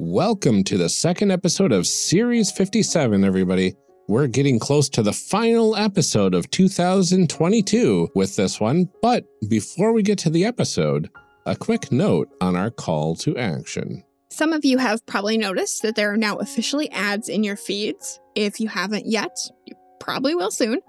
Welcome to the second episode of Series 57, everybody. We're getting close to the final episode of 2022 with this one, but before we get to the episode, a quick note on our call to action. Some of you have probably noticed that there are now officially ads in your feeds. If you haven't yet, you probably will soon.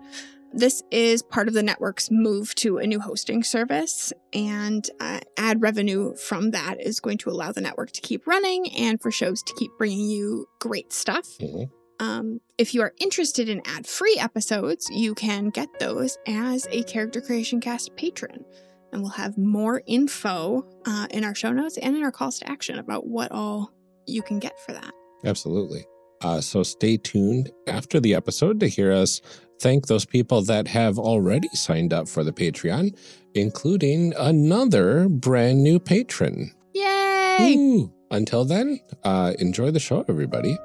This is part of the network's move to a new hosting service, and uh, ad revenue from that is going to allow the network to keep running and for shows to keep bringing you great stuff. Mhm. Um, if you are interested in ad free episodes, you can get those as a Character Creation Cast patron. And we'll have more info uh, in our show notes and in our calls to action about what all you can get for that. Absolutely. Uh, so stay tuned after the episode to hear us thank those people that have already signed up for the Patreon, including another brand new patron. Yay! Ooh. Until then, uh, enjoy the show, everybody.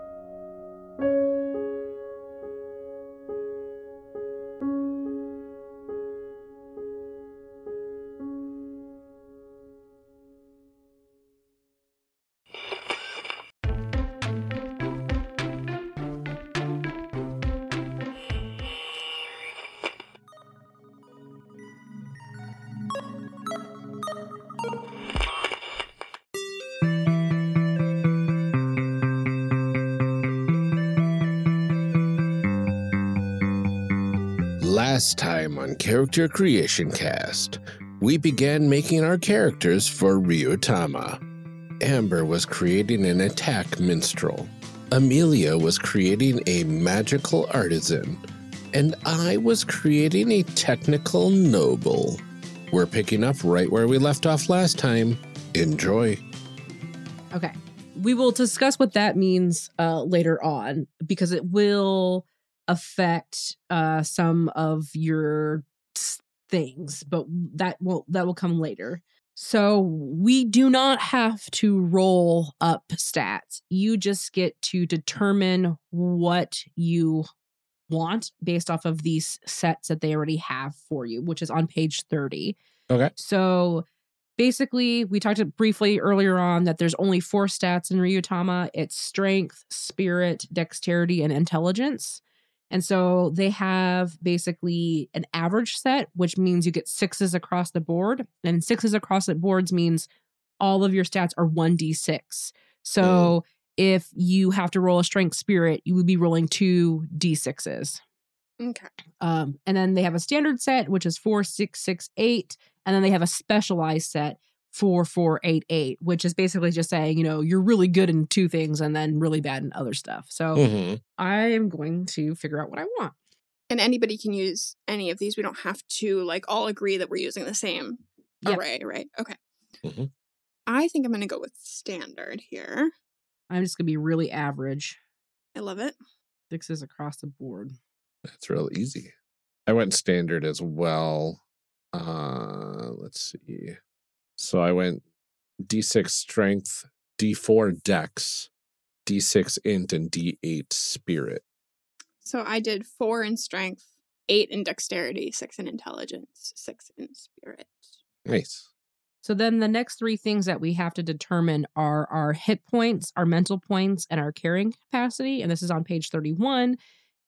Character Creation Cast, we began making our characters for Ryutama. Amber was creating an attack minstrel. Amelia was creating a magical artisan. And I was creating a technical noble. We're picking up right where we left off last time. Enjoy. Okay. We will discuss what that means uh, later on because it will affect uh, some of your things, but that will that will come later. So we do not have to roll up stats. You just get to determine what you want based off of these sets that they already have for you, which is on page 30. Okay. So basically, we talked briefly earlier on that there's only four stats in Ryutama it's strength, spirit, dexterity, and intelligence. And so they have basically an average set, which means you get sixes across the board. And sixes across the boards means all of your stats are 1d6. So if you have to roll a strength spirit, you would be rolling two d6s. Okay. Um, and then they have a standard set, which is four, six, six, eight. And then they have a specialized set, four, four, eight, eight, which is basically just saying, you know, you're really good in two things and then really bad in other stuff. So Mhm. I am going to figure out what I want. And anybody can use any of these. We don't have to like all agree that we're using the same Yep. array, right? Okay. Mhm. I think I'm going to go with standard here. I'm just going to be really average. I love it. Sixes across the board. That's real easy. I went standard as well. Uh, let's see. So I went D6 strength, D4 dex, D6 int, and D8 spirit. So I did four in strength, eight in dexterity, six in intelligence, six in spirit. Nice. So then the next three things that we have to determine are our hit points, our mental points, and our carrying capacity. And this is on page 31.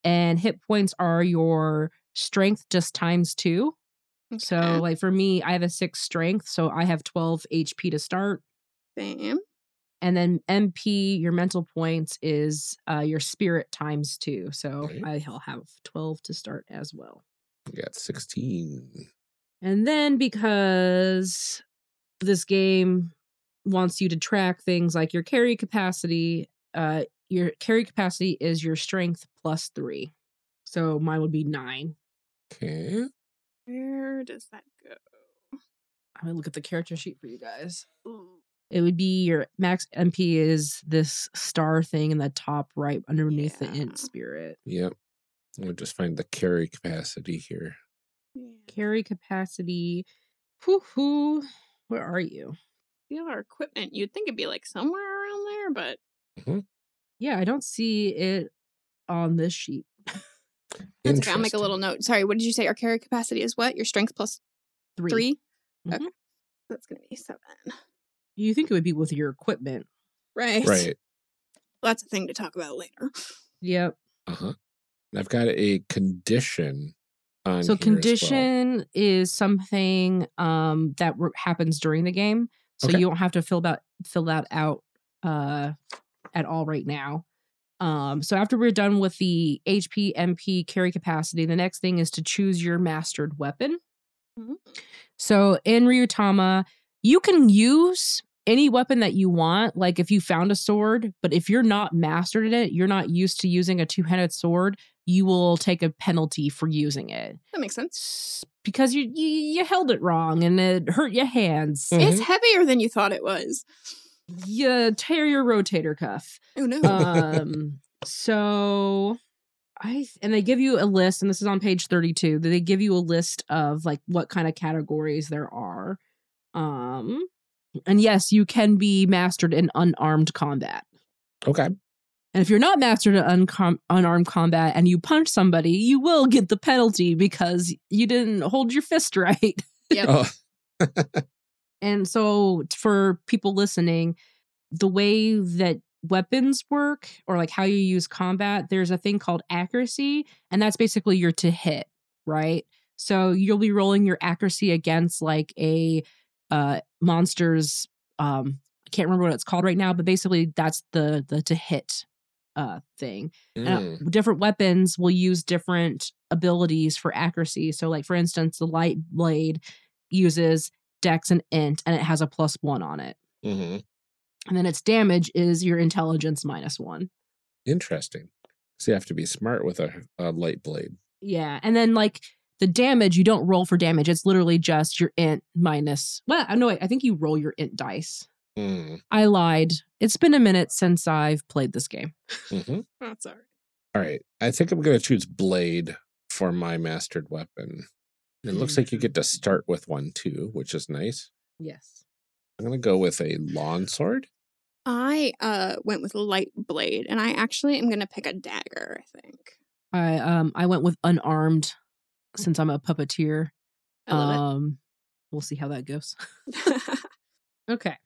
And hit points are your strength just times two. So, like for me, I have a six strength, so I have 12 HP to start. same. And then MP, your mental points, is uh, your spirit times two. So. I'll have 12 to start as well. We got 16. And then because this game wants you to track things like your carry capacity, uh, your carry capacity is your strength plus three. So mine would be nine. Okay. Where does that go? I'm gonna look at the character sheet for you guys. Ooh. It would be your max MP is this star thing in the top right underneath the int spirit. Yep. We'll just find the carry capacity here. Yeah. Carry capacity. Whoo hoo. Where are you? Feel our equipment. You'd think it'd be like somewhere around there, but mm-hmm. Yeah, I don't see it on this sheet. That's okay. I'll make a little note. Sorry, what did you say? Our carry capacity is what? Your strength plus Three. 3 Mhm. Okay. That's going to be seven. You think it would be with your equipment. Right. Right. that's a thing to talk about later. Yep. Uh huh. I've got a condition. So here as well. condition is something um that r- happens during the game. So Okay. you don't have to fill that fill that out uh at all right now. Um so after we're done with the HP MP carry capacity, the next thing is to choose your mastered weapon. Mhm. So in Ryutama, you can use any weapon that you want. Like if you found a sword, but if you're not mastered at it, you're not used to using a two-handed sword, you will take a penalty for using it That makes sense. because you you, you held it wrong and it hurt your hands. Mhm. It's heavier than you thought it was. You tear your rotator cuff. Oh no. Um, so I and they give you a list, and this is on page thirty-two. They give you a list of like what kind of categories there are. Um, and yes, you can be mastered in unarmed combat. Okay. And if you're not mastered in uncom- unarmed combat and you punch somebody, you will get the penalty because you didn't hold your fist right. Yep. Oh, And so for people listening, the way that weapons work or like how you use combat, there's a thing called accuracy, and that's basically your to hit, right? So you'll be rolling your accuracy against like a uh monster's um I can't remember what it's called right now, but basically that's the the to hit uh thing. And, uh, mm, different weapons will use different abilities for accuracy. So, like for instance, the light blade uses Dex and Int, and it has a plus one on it. mhm. And then its damage is your intelligence minus one. Interesting. So you have to be smart with a, a light blade. Yeah, and then like the damage, you don't roll for damage. It's literally just your Int minus. Well, no, wait, I think you roll your Int dice. Mm, I lied. It's been a minute since I've played this game. hmm That's all right. All right. I think I'm going to choose blade for my mastered weapon. It looks like you get to start with one too, which is nice. Yes. I'm going to go with a long sword. I uh went with light blade, and I actually am gonna pick a dagger. I think. I um I went with unarmed since I'm a puppeteer. I love um we'll see how that goes. Okay.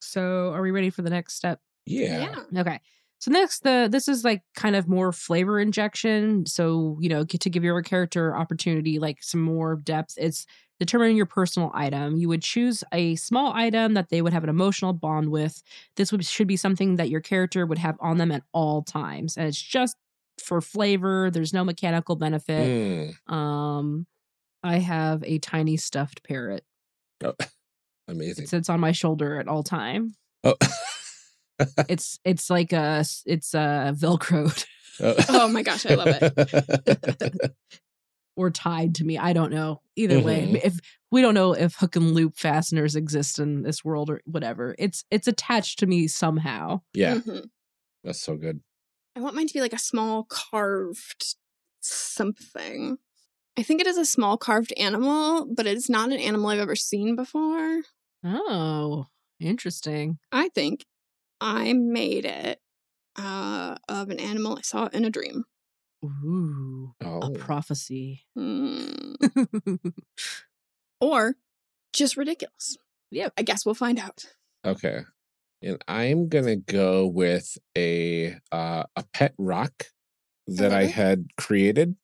So are we ready for the next step? Yeah. Okay. So next the this is like kind of more flavor injection. So, you know, get to give your character opportunity like some more depth. It's determining your personal item. You would choose a small item that they would have an emotional bond with. This would should be something that your character would have on them at all times. And it's just for flavor. There's no mechanical benefit. Mm. Um, I have a tiny stuffed parrot. Oh, amazing. It sits on my shoulder at all time. Oh. It's it's like a s- it's a velcroed Oh my gosh, I love it. or tied to me. I don't know. Either way, Mhm. if we don't know if hook and loop fasteners exist in this world or whatever, it's it's attached to me somehow. yeah, Mhm. that's so good. I want mine to be like a small carved something. I think it is a small carved animal, but it's not an animal I've ever seen before. Oh, interesting. I think I made it uh, of an animal I saw in a dream. Ooh, Oh, a prophecy. Hmm. Or just ridiculous. Yeah, I guess we'll find out. okay. And I'm gonna go with a uh, a pet rock that I had created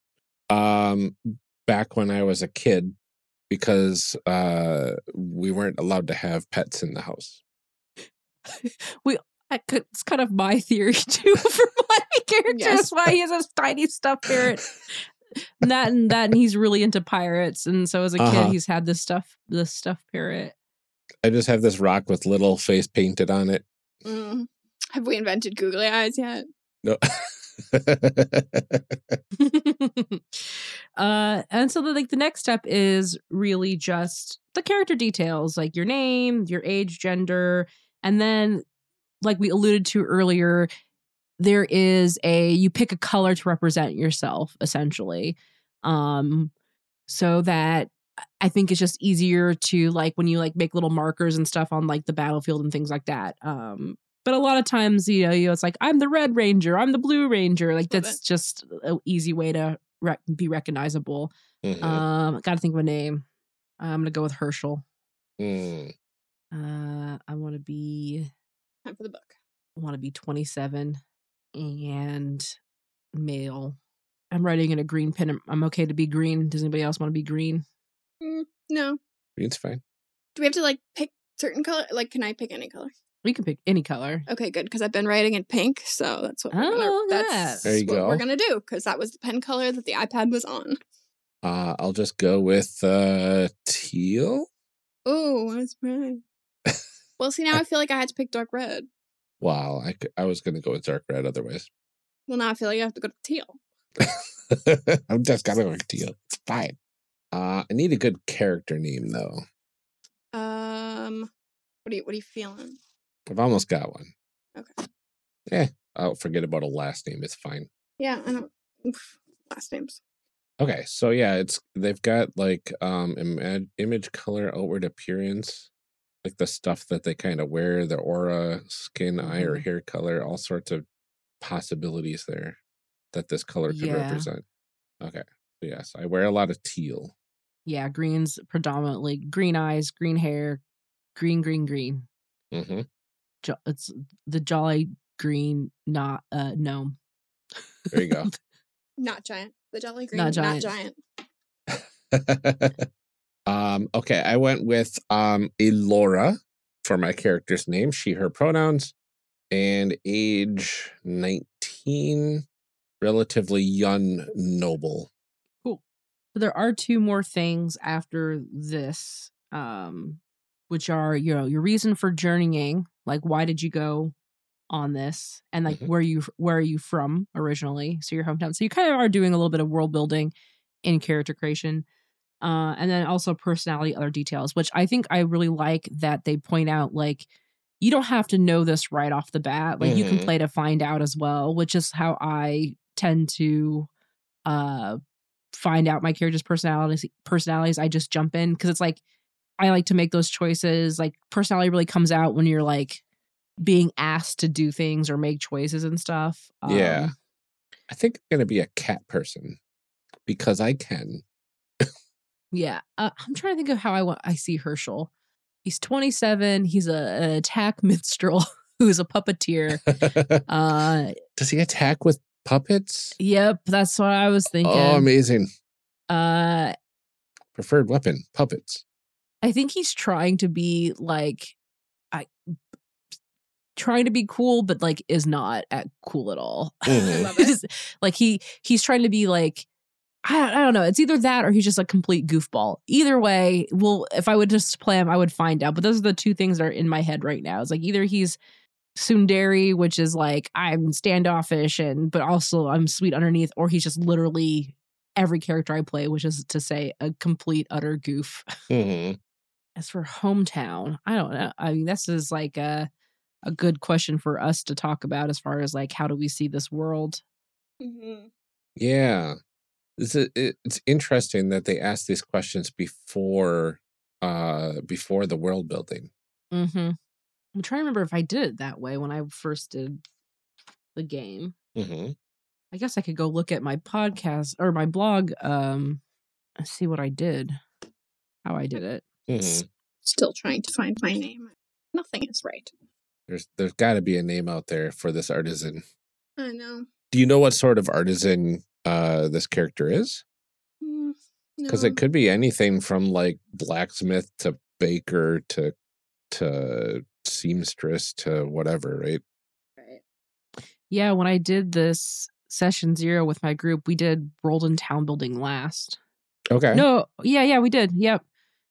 um back when I was a kid because uh we weren't allowed to have pets in the house. I could, it's kind of my theory too for my character. Yes. That's why he has a tiny stuffed parrot. That and that, and he's really into pirates. And so as a Uh-huh. kid, he's had this stuff, this stuffed parrot. I just have this rock with little face painted on it. Mm. Have we invented googly eyes yet? No. uh, and so the, like the next step is really just the character details, like your name, your age, gender, and then, like we alluded to earlier, there is a you pick a color to represent yourself, essentially, um, so that I think it's just easier to like when you like make little markers and stuff on like the battlefield and things like that. Um, but a lot of times, you know, you know, it's like I'm the Red Ranger, I'm the Blue Ranger. Like that's just an easy way to rec- be recognizable. Mhm. Um, got to think of a name. I'm gonna go with Herschel. Mm. Uh, I want to be, Time for the book. I want to be 27. and male. I'm writing in a green pen. I'm- I'm okay to be green. Does anybody else want to be green? Mm, no. It's fine. Do we have to like pick certain color? Like, can I pick any color? We can pick any color. Okay, good. Because I've been writing in pink, so that's what we're Oh, gonna, look that's that. There you what go. we're gonna do. Because that was the pen color that the iPad was on. Uh, I'll just go with uh, teal. Oh, that's right. well, see, now I feel like I had to pick dark red. Wow, I, I was going to go with dark red otherwise. Well, now I feel like I have to go to teal. I'm just going to go with teal. It's fine. Uh, I need a good character name, though. Um, what are you what are you feeling? I've almost got one. Okay. Eh, I'll forget about a last name. It's fine. Yeah, I don't. oof, last names. Okay, so yeah, it's they've got like um ima- image color outward appearance, like the stuff that they kind of wear, the aura, skin, eye, or Mhm. hair color, all sorts of possibilities there that this color could Yeah. represent. Okay, so yes, I wear a lot of teal. Yeah, green's predominantly green eyes, green hair, green, green, green. hmm Jo- it's the jolly green, not uh gnome. There you go. Not giant. The Jolly Green. Not Not giant. um, okay, I went with um Elora for my character's name, she, her pronouns, and age 19, relatively young noble. Cool. So there are two more things after this, um, which are you know your reason for journeying, like why did you go on this, and like Mhm. where you where are you from originally, so your hometown. So you kind of are doing a little bit of world building in character creation. Uh, and then also personality, other details, which I think I really like that they point out like you don't have to know this right off the bat. Like you can Mhm. play to find out as well, which is how I tend to uh find out my character's personalities personalities i just jump in because it's like i like to make those choices like personality really comes out when you're like being asked to do things or make choices and stuff Yeah. Um, I think I'm going to be a cat person because I can. Yeah uh, i'm trying to think of how i want i see herschel he's 27 he's a, an attack minstrel who's a puppeteer uh Does he attack with puppets? yep that's what i was thinking Oh, amazing. uh Preferred weapon, puppets. I think he's trying to be like I trying to be cool but like is not at cool at all. Mhm. It's like he he's trying to be like I, I don't know. It's either that or he's just a complete goofball. Either way, well, if I would just play him, I would find out. But those are the two things that are in my head right now. It's like either he's tsundere, which is like I'm standoffish and but also I'm sweet underneath, or he's just literally every character I play, which is to say a complete utter goof. Mhm. As for hometown, I don't know. I mean, this is like a a good question for us to talk about as far as like how do we see this world? Mm-hmm. Yeah. It's, it, it's interesting that they ask these questions before uh before the world building. Mm-hmm. I'm trying to remember if I did it that way when I first did the game. Mm-hmm. I guess I could go look at my podcast or my blog, um, see what I did, how I did it. hmm Still trying to find my name. Nothing is right. There's there's got to be a name out there for this artisan. I know. Do you know what sort of artisan uh this character is? Mm, Because no. it could be anything from like blacksmith to baker to to seamstress to whatever, right? Right. Yeah, when I did this session zero with my group, we did world and town building last. Okay. No, yeah, yeah, we did. Yep.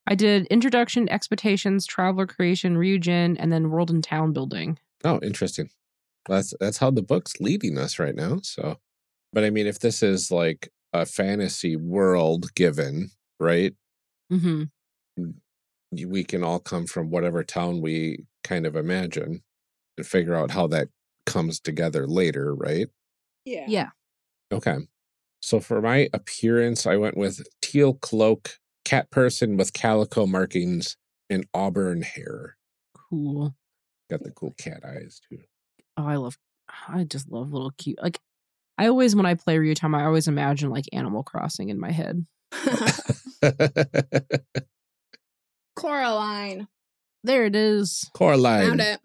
I did introduction, expectations, traveler creation, Ryujin, and then world and town building. Oh, interesting. That's that's how the book's leading us right now. So, but I mean, if this is like a fantasy world given, right? Mm-hmm. We can all come from whatever town we kind of imagine and figure out how that comes together later, right? Yeah. Yeah. Okay. So for my appearance, I went with teal cloak, cat person with calico markings, and auburn hair. Cool. Got the cool cat eyes too. Oh, I love I just love little cute like I always when I play Ryutama, I always imagine like Animal Crossing in my head. Coraline. There it is. Coraline. Found it.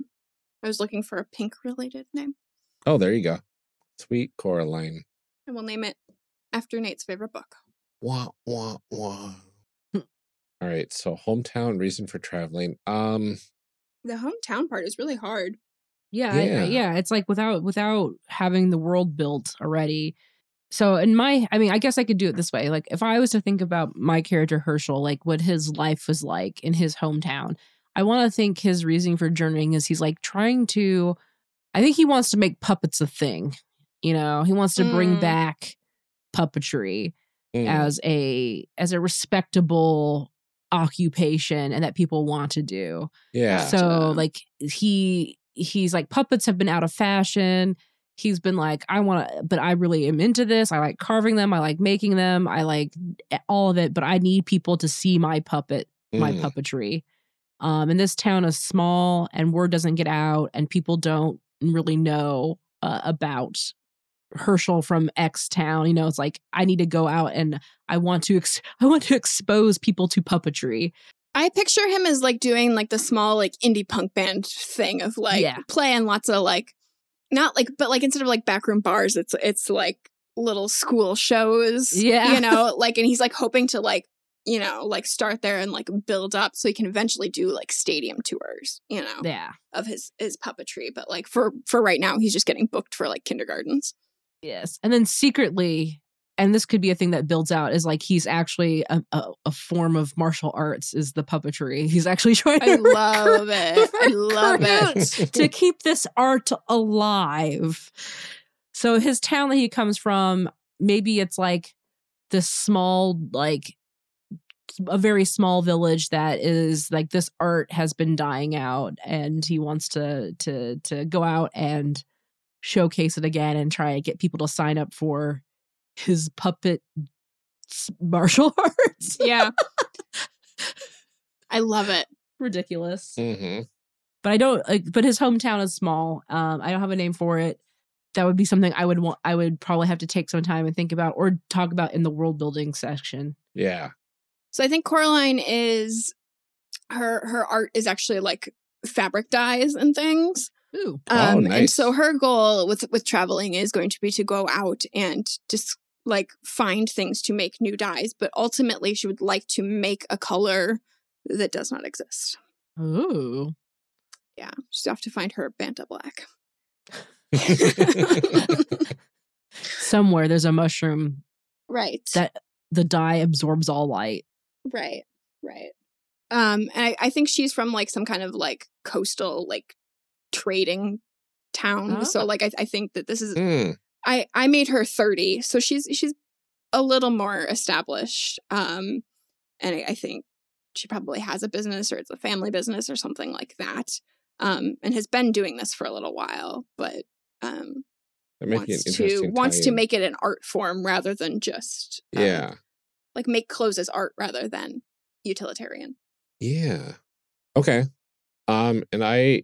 I was looking for a pink related name. Oh, there you go. Sweet Coraline. And we'll name it after Nate's favorite book. Wah wah wah. All right, so hometown reason for traveling. Um, The hometown part is really hard. Yeah, I- I- Yeah. yeah. It's like without without having the world built already. So in my, I mean, I guess I could do it this way. Like if I was to think about my character Herschel, like what his life was like in his hometown, I want to think his reasoning for journeying is he's like trying to. I think he wants to make puppets a thing. You know, he wants to bring Mm. back puppetry mm, as a as a respectable occupation and that people want to do. yeah. So like he he's like puppets have been out of fashion. He's been like I want to but I really am into this. I like carving them, I like making them, I like all of it, but I need people to see my puppet, my Mm, puppetry. Um and this town is small and word doesn't get out and people don't really know uh, about Herschel from X town. You know, it's like I need to go out and I want to ex- I want to expose people to puppetry. I picture him as like doing like the small like indie punk band thing of like Yeah. playing lots of like not like but like instead of like backroom bars it's it's like little school shows. Yeah. You know, like and he's like hoping to like you know, like start there and like build up so he can eventually do like stadium tours, you know, Yeah. of his his puppetry. But like for for right now, he's just getting booked for like kindergartens. Yes. And then secretly, and this could be a thing that builds out, is like he's actually a, a, a form of martial arts, is the puppetry. He's actually trying I to love it. I love it. to keep this art alive. So his town that he comes from, maybe it's like this small, like a very small village that is like this art has been dying out and he wants to to to go out and showcase it again and try and get people to sign up for his puppet martial arts. Yeah. I love it. Ridiculous. mhm. But I don't like but his hometown is small. Um I don't have a name for it. That would be something I would want I would probably have to take some time and think about or talk about in the world building section. Yeah. So I think Coraline is her her art is actually like fabric dyes and things. Ooh. Oh, Um and so her goal with with traveling is going to be to go out and just like find things to make new dyes, but ultimately she would like to make a color that does not exist. Ooh. Yeah, she's off to find her Banta Black. Somewhere there's a mushroom Right. that the dye absorbs all light. Right, right. Um, and I, I think she's from like some kind of like coastal like trading town. So Ah. like I, I think that this is Mm, I I made her thirty, so she's she's a little more established. Um, and I, I think she probably has a business or it's a family business or something like that. Um, and has been doing this for a little while, but um, that might be wants to wants to make it an art form rather than just um, Yeah. like make clothes as art rather than utilitarian. Yeah. Okay. Um, and I,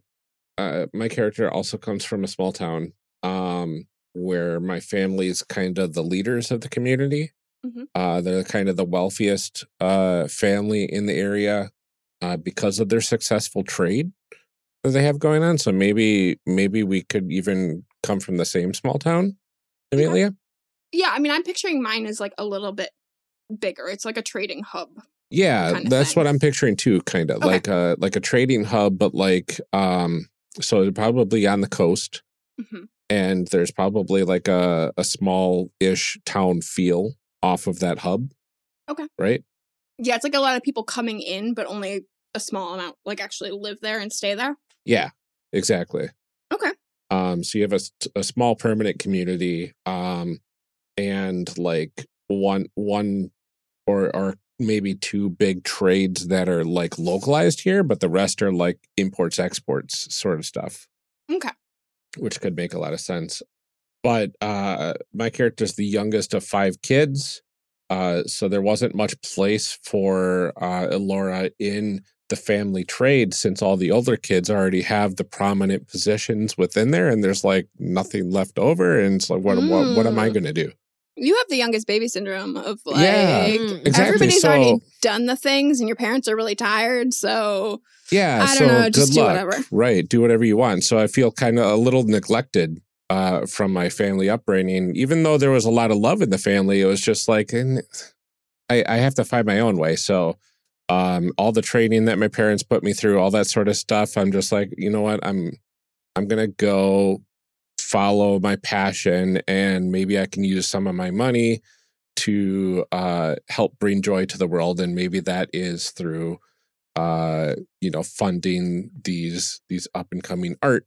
uh, my character also comes from a small town, um, where my family's kind of the leaders of the community. Mhm. Uh, they're kind of the wealthiest uh family in the area, uh, because of their successful trade that they have going on. So maybe, maybe we could even come from the same small town, Amelia. Yeah, I mean, I'm picturing mine as like a little bit bigger. It's like a trading hub. Yeah, kind of that's thing. what I'm picturing too, kind of Okay. like a like a trading hub, but like um, so probably on the coast, hmm and there's probably like a a small ish town feel off of that hub. Okay. Right. Yeah, it's like a lot of people coming in, but only a small amount like actually live there and stay there. Yeah. Exactly. Okay. Um. So you have a, a small permanent community. Um, and like one one or or maybe two big trades that are like localized here, but the rest are like imports exports sort of stuff. Okay. Which could make a lot of sense. But uh, my character's the youngest of five kids, uh, so there wasn't much place for uh, Elora in the family trade since all the older kids already have the prominent positions within there, and there's like nothing left over. And it's like, what what, what am I Mm. going to do? You have the youngest baby syndrome of like Yeah, Mm. Exactly. everybody's so already done the things and your parents are really tired. So yeah, I don't know, just good do luck. whatever. Right, do whatever you want. So I feel kind of a little neglected uh, from my family upbringing. Even though there was a lot of love in the family, it was just like, and I, I have to find my own way. So, um, all the training that my parents put me through, all that sort of stuff, I'm just like, you know what, I'm, I'm gonna go follow my passion, and maybe I can use some of my money to uh, help bring joy to the world, and maybe that is through, uh, you know, funding these these up and coming art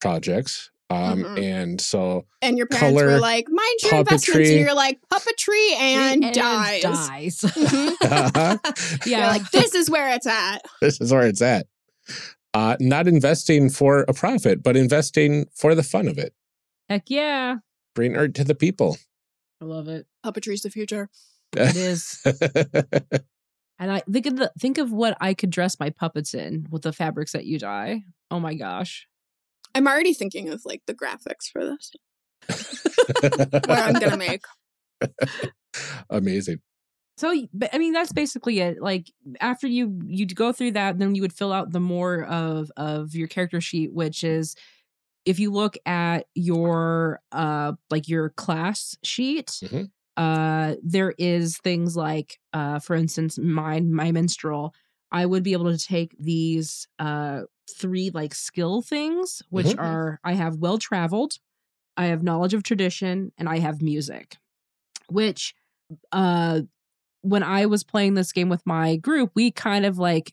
projects um, Mhm. and so And your parents were like, "Mind your investments," and you're like, "Puppetry and, dyes." dyes. Mhm. You're yeah. like, "This is where it's at." this is where it's at. Uh, not investing for a profit, but investing for the fun of it. Heck yeah. Bring art to the people. I love it. Puppetry's the future. It is. And I think of the think of what I could dress my puppets in with the fabrics that you dye. Oh my gosh. I'm already thinking of like the graphics for this. What I'm gonna make. Amazing. So, but I mean, that's basically it. Like after you you'd go through that, then you would fill out the more of of your character sheet, which is if you look at your uh like your class sheet, Mhm. uh there is things like uh for instance, mine my minstrel. I would be able to take these uh three like skill things, which Mhm. are I have well traveled, I have knowledge of tradition, and I have music, which uh when I was playing this game with my group, we kind of like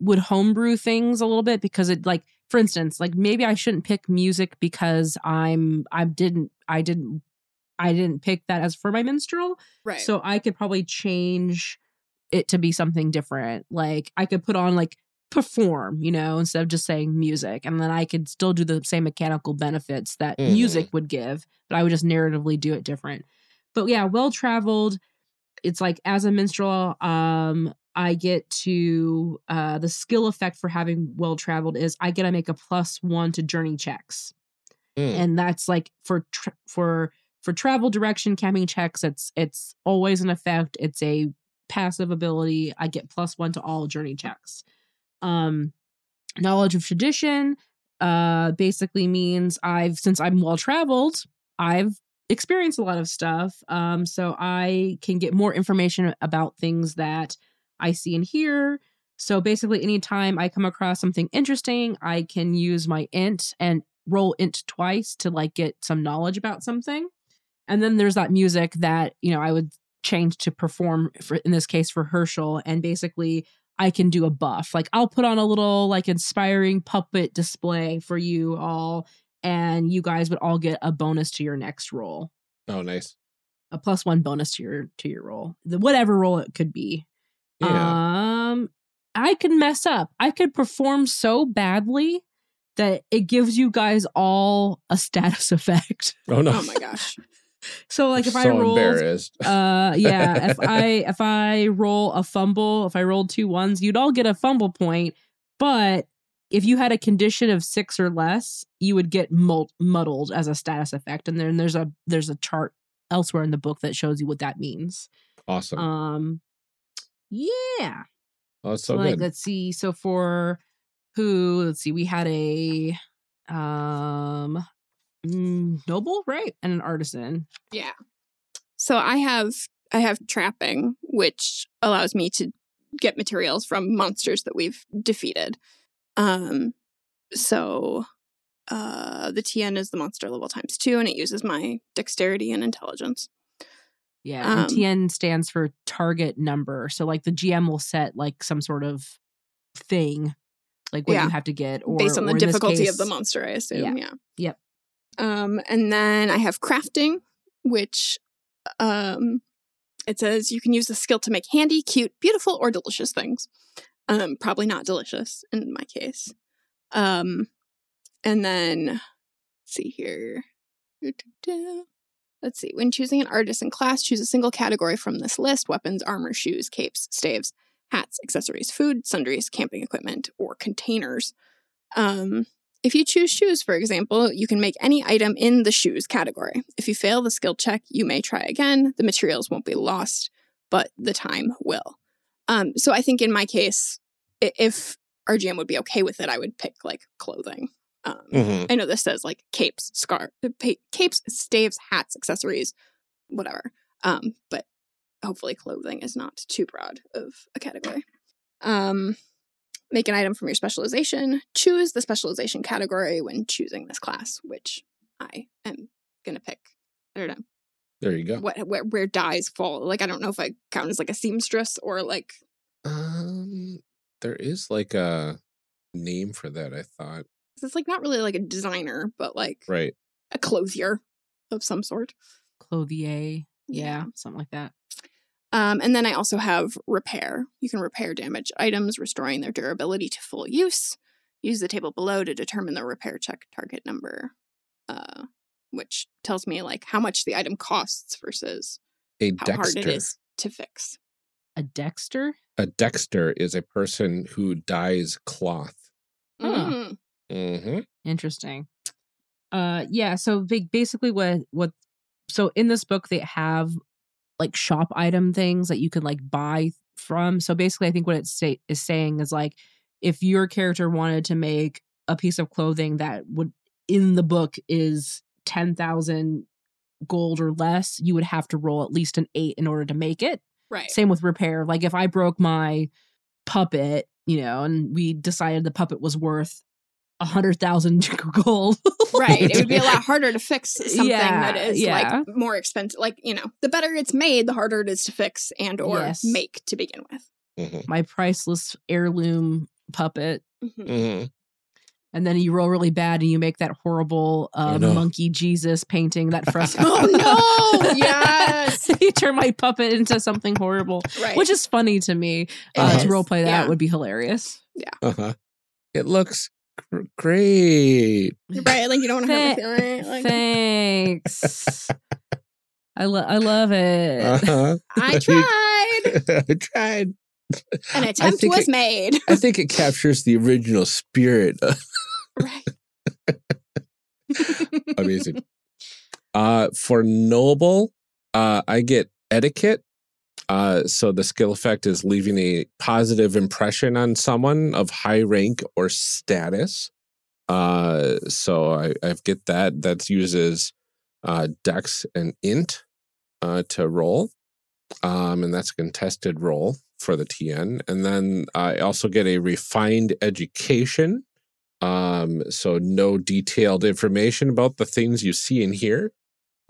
would homebrew things a little bit because it like for instance, like maybe I shouldn't pick music because I'm I didn't I didn't I didn't pick that as for my minstrel. Right. So I could probably change it to be something different. Like I could put on like perform, you know, instead of just saying music. And then I could still do the same mechanical benefits that Mhm. music would give, but I would just narratively do it different. But yeah, well traveled. It's like as a minstrel, um, I get to uh the skill effect for having well traveled is I get to make a plus one to journey checks Mm. and that's like for tr for for travel direction camping checks it's it's always an effect it's a passive ability i get plus one to all journey checks um knowledge of tradition uh basically means i've since i'm well traveled i've experienced a lot of stuff um so i can get more information about things that i see and hear. So basically anytime i come across something interesting i can use my int and roll int twice to like get some knowledge about something. And then there's that music that you know i would change to perform for in this case for herschel and basically i can do a buff. Like i'll put on a little like inspiring puppet display for you all and you guys would all get a bonus to your next roll oh, nice. a plus one bonus to your to your roll the whatever roll it could be Yeah. um i could mess up i could perform so badly that it gives you guys all a status effect oh no. oh my gosh. so like if so i rolled embarrassed. uh yeah if i if i roll a fumble if i rolled two ones you'd all get a fumble point but if you had a condition of six or less you would get muddled as a status effect and then there's a there's a chart elsewhere in the book that shows you what that means awesome. um yeah oh, it's so like good. let's see so for who let's see we had a um noble right and an artisan Yeah. So I have I have trapping, which allows me to get materials from monsters that we've defeated. Um so uh the TN is the monster level times two and it uses my dexterity and intelligence. Yeah, and Um, TN stands for target number. So like the GM will set like some sort of thing, like what Yeah. you have to get, or based on the difficulty of the monster, I assume. Yeah. Yep. Um, and then I have crafting, which um, it says you can use the skill to make handy, cute, beautiful, or delicious things. Um, probably not delicious in my case. Um, and then let's see here. Let's see. When choosing an artisan class, choose a single category from this list: weapons, armor, shoes, capes, staves, hats, accessories, food, sundries, camping equipment, or containers. Um, if you choose shoes, for example, you can make any item in the shoes category. If you fail the skill check, you may try again. The materials won't be lost, but the time will. Um, so I think in my case, if RGM would be okay with it, I would pick like clothing. Um, Mhm. I know this says like capes, scar, uh, pa- capes, staves, hats, accessories, whatever. Um, but hopefully clothing is not too broad of a category. Um, make an item from your specialization. Choose the specialization category when choosing this class, which I am gonna pick. I don't know There you go. what where, where dyes fall. Like I don't know if I count as like a seamstress or like Um, there is like a name for that. I thought it's like not really like a designer, but like Right. a clothier of some sort. Clothier. Yeah, Yeah. something like that. Um, and then I also have repair. You can repair damaged items, restoring their durability to full use. Use the table below to determine the repair check target number, uh, which tells me like how much the item costs versus A how hard dexter. it is to fix. A Dexter? A dexter is a person who dyes cloth. Huh. Mm. Mm-hmm. Interesting. Uh yeah, so basically what what so in this book they have like shop item things that you can like buy from. So basically I think what it say, is saying is like if your character wanted to make a piece of clothing that would in the book is 10,000 gold or less, you would have to roll at least an 8 in order to make it. Right. Same with repair. Like if I broke my puppet, you know, and we decided the puppet was worth a hundred thousand gold. right. It would be a lot harder to fix something Yeah, that is yeah. like more expensive. Like, you know, the better it's made, the harder it is to fix and or Yes. make to begin with. Mm-hmm. my priceless heirloom puppet. Mhm. Mm-hmm. And then you roll really bad and you make that horrible uh, no. monkey Jesus painting, that fresco. Oh, no! Yes! you turn my puppet into something horrible, Right. which is funny to me. It Uh, is, to role play that yeah. would be hilarious. Yeah, uh-huh. It looks gr- great. right. Like you don't want to have a feeling. Like, Thanks. I, lo- I love it. Uh-huh. I tried. I tried. An attempt was it- made. I think it captures the original spirit. of- Right. Amazing. Uh, for noble, uh, I get etiquette. Uh, so the skill effect is leaving a positive impression on someone of high rank or status. Uh, so I, I get that. That uses uh, Dex and Int uh, to roll, um, and that's a contested roll for the TN. And then I also get a refined education. Um, so no detailed information about the things you see and hear.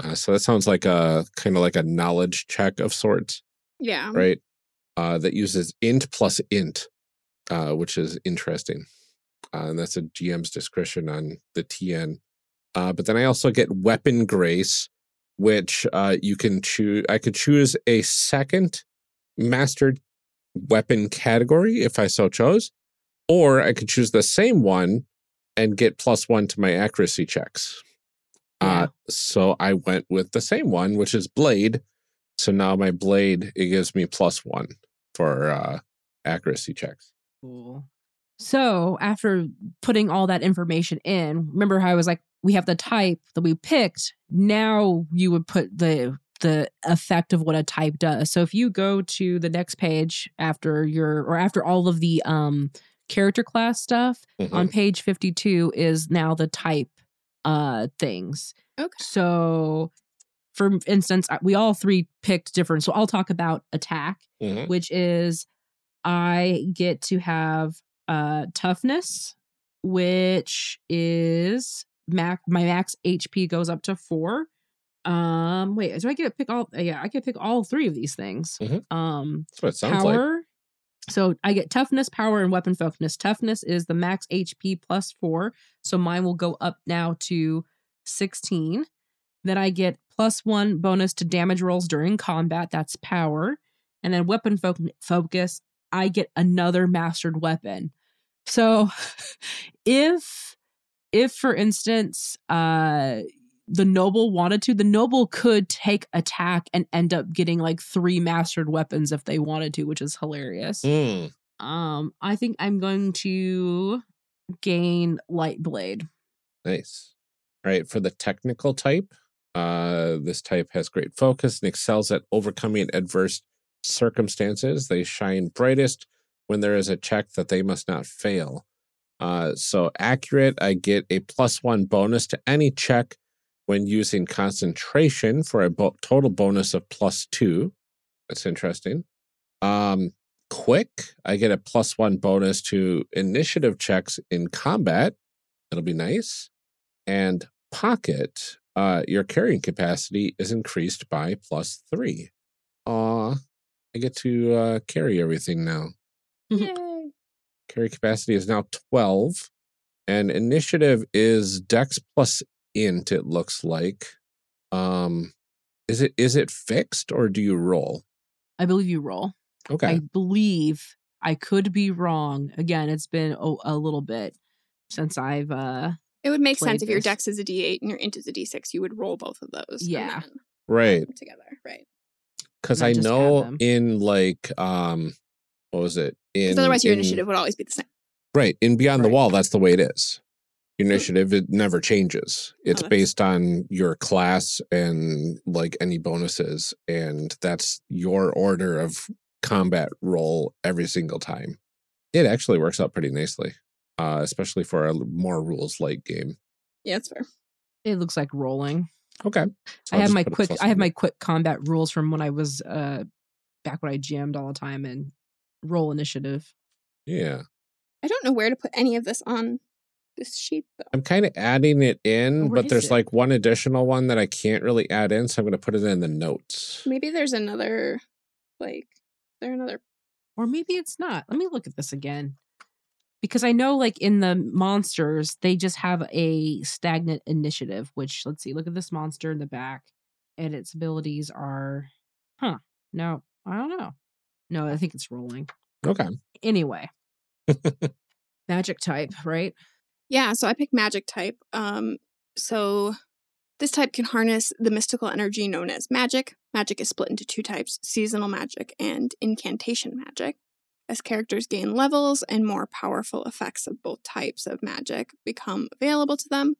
Uh, so that sounds like a kind of like a knowledge check of sorts, Yeah. right? Uh, that uses int plus int, uh, which is interesting. Uh, and that's a GM's discretion on the TN. Uh, but then I also get weapon grace, which uh, you can choose. I could choose a second mastered weapon category if I so chose, or I could choose the same one and get plus one to my accuracy checks. Yeah. Uh, so I went with the same one, which is blade. So now my blade it gives me plus one for uh, accuracy checks. Cool. So after putting all that information in, remember how I was like, we have the type that we picked. Now you would put the the effect of what a type does. So if you go to the next page after your or after all of the um character class stuff, Mhm. on page 52 is now the type uh things. Okay. So for instance, we all three picked different. So I'll talk about attack Mhm. which is I get to have uh toughness, which is max my max HP goes up to four. Um wait, do I get to pick all yeah, I can pick all three of these things. Mhm. Um That's what it sounds like. So I get toughness, power, and weapon focus. Toughness is the max HP plus four. So mine will go up now to 16. Then I get plus one bonus to damage rolls during combat. That's power. And then weapon fo- focus, I get another mastered weapon. So if if for instance uh the noble wanted to, the noble could take attack and end up getting like three mastered weapons if they wanted to, which is hilarious. Mm. Um, I think I'm going to gain light blade. Nice. All right. For the technical type, uh, this type has great focus and excels at overcoming adverse circumstances. They shine brightest when there is a check that they must not fail. Uh, so accurate, I get a plus one bonus to any check when using concentration for a bo- total bonus of plus two. That's interesting. Um, quick, I get a plus one bonus to initiative checks in combat. That'll be nice. And pocket, uh, your carrying capacity is increased by plus three. Aw, I get to uh, carry everything now. Yay. Carry capacity is now 12. And initiative is dex plus int, it looks like. Um is it is it fixed or do you roll? I believe you roll. Okay. I believe I could be wrong. Again, it's been a, a little bit since I've uh It would make Played sense if your dex is a d8 and your int is a d6. You would roll both of those. Yeah. right. together, right? Because I know in like um what was it? In otherwise, your in- initiative would always be the same. Right. In Beyond the Wall, that's the way it is. Your initiative, it never changes. It's that's- based on your class and like any bonuses. And that's your order of combat roll every single time. It actually works out pretty nicely, uh, especially for a more rules light game. Yeah, it's fair. it looks like rolling. Okay. So I have my quick I have my quick combat rules from when I was uh back when I GMed all the time and roll initiative. Yeah. I don't know where to put any of this on this sheet, though. I'm kind of adding it in, where but there's it? like one additional one that I can't really add in. So I'm going to put it in the notes. Maybe there's another, like, is there another? Or maybe it's not. Let me look at this again. Because I know like in the monsters, they just have a stagnant initiative, which let's see, look at this monster in the back. And its abilities are huh. No, I don't know. No, I think it's rolling. Okay. Anyway. Magic type, right? Yeah, so I picked magic type. Um, so this type can harness the mystical energy known as magic. Magic is split into two types seasonal magic and incantation magic. As characters gain levels and more powerful effects of both types of magic become available to them,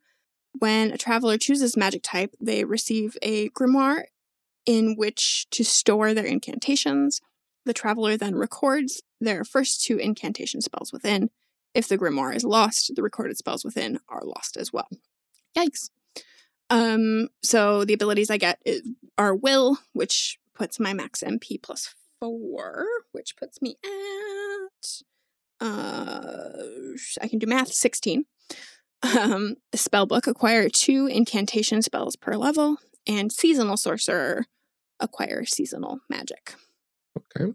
when a traveler chooses magic type, they receive a grimoire in which to store their incantations. The traveler then records their first two incantation spells within. If the grimoire is lost, the recorded spells within are lost as well. Yikes. Um, so the abilities I get i- are will, which puts my max MP plus four, which puts me at uh I can do math, 16. Um, spell book acquire two incantation spells per level, and seasonal sorcerer acquire seasonal magic. Okay.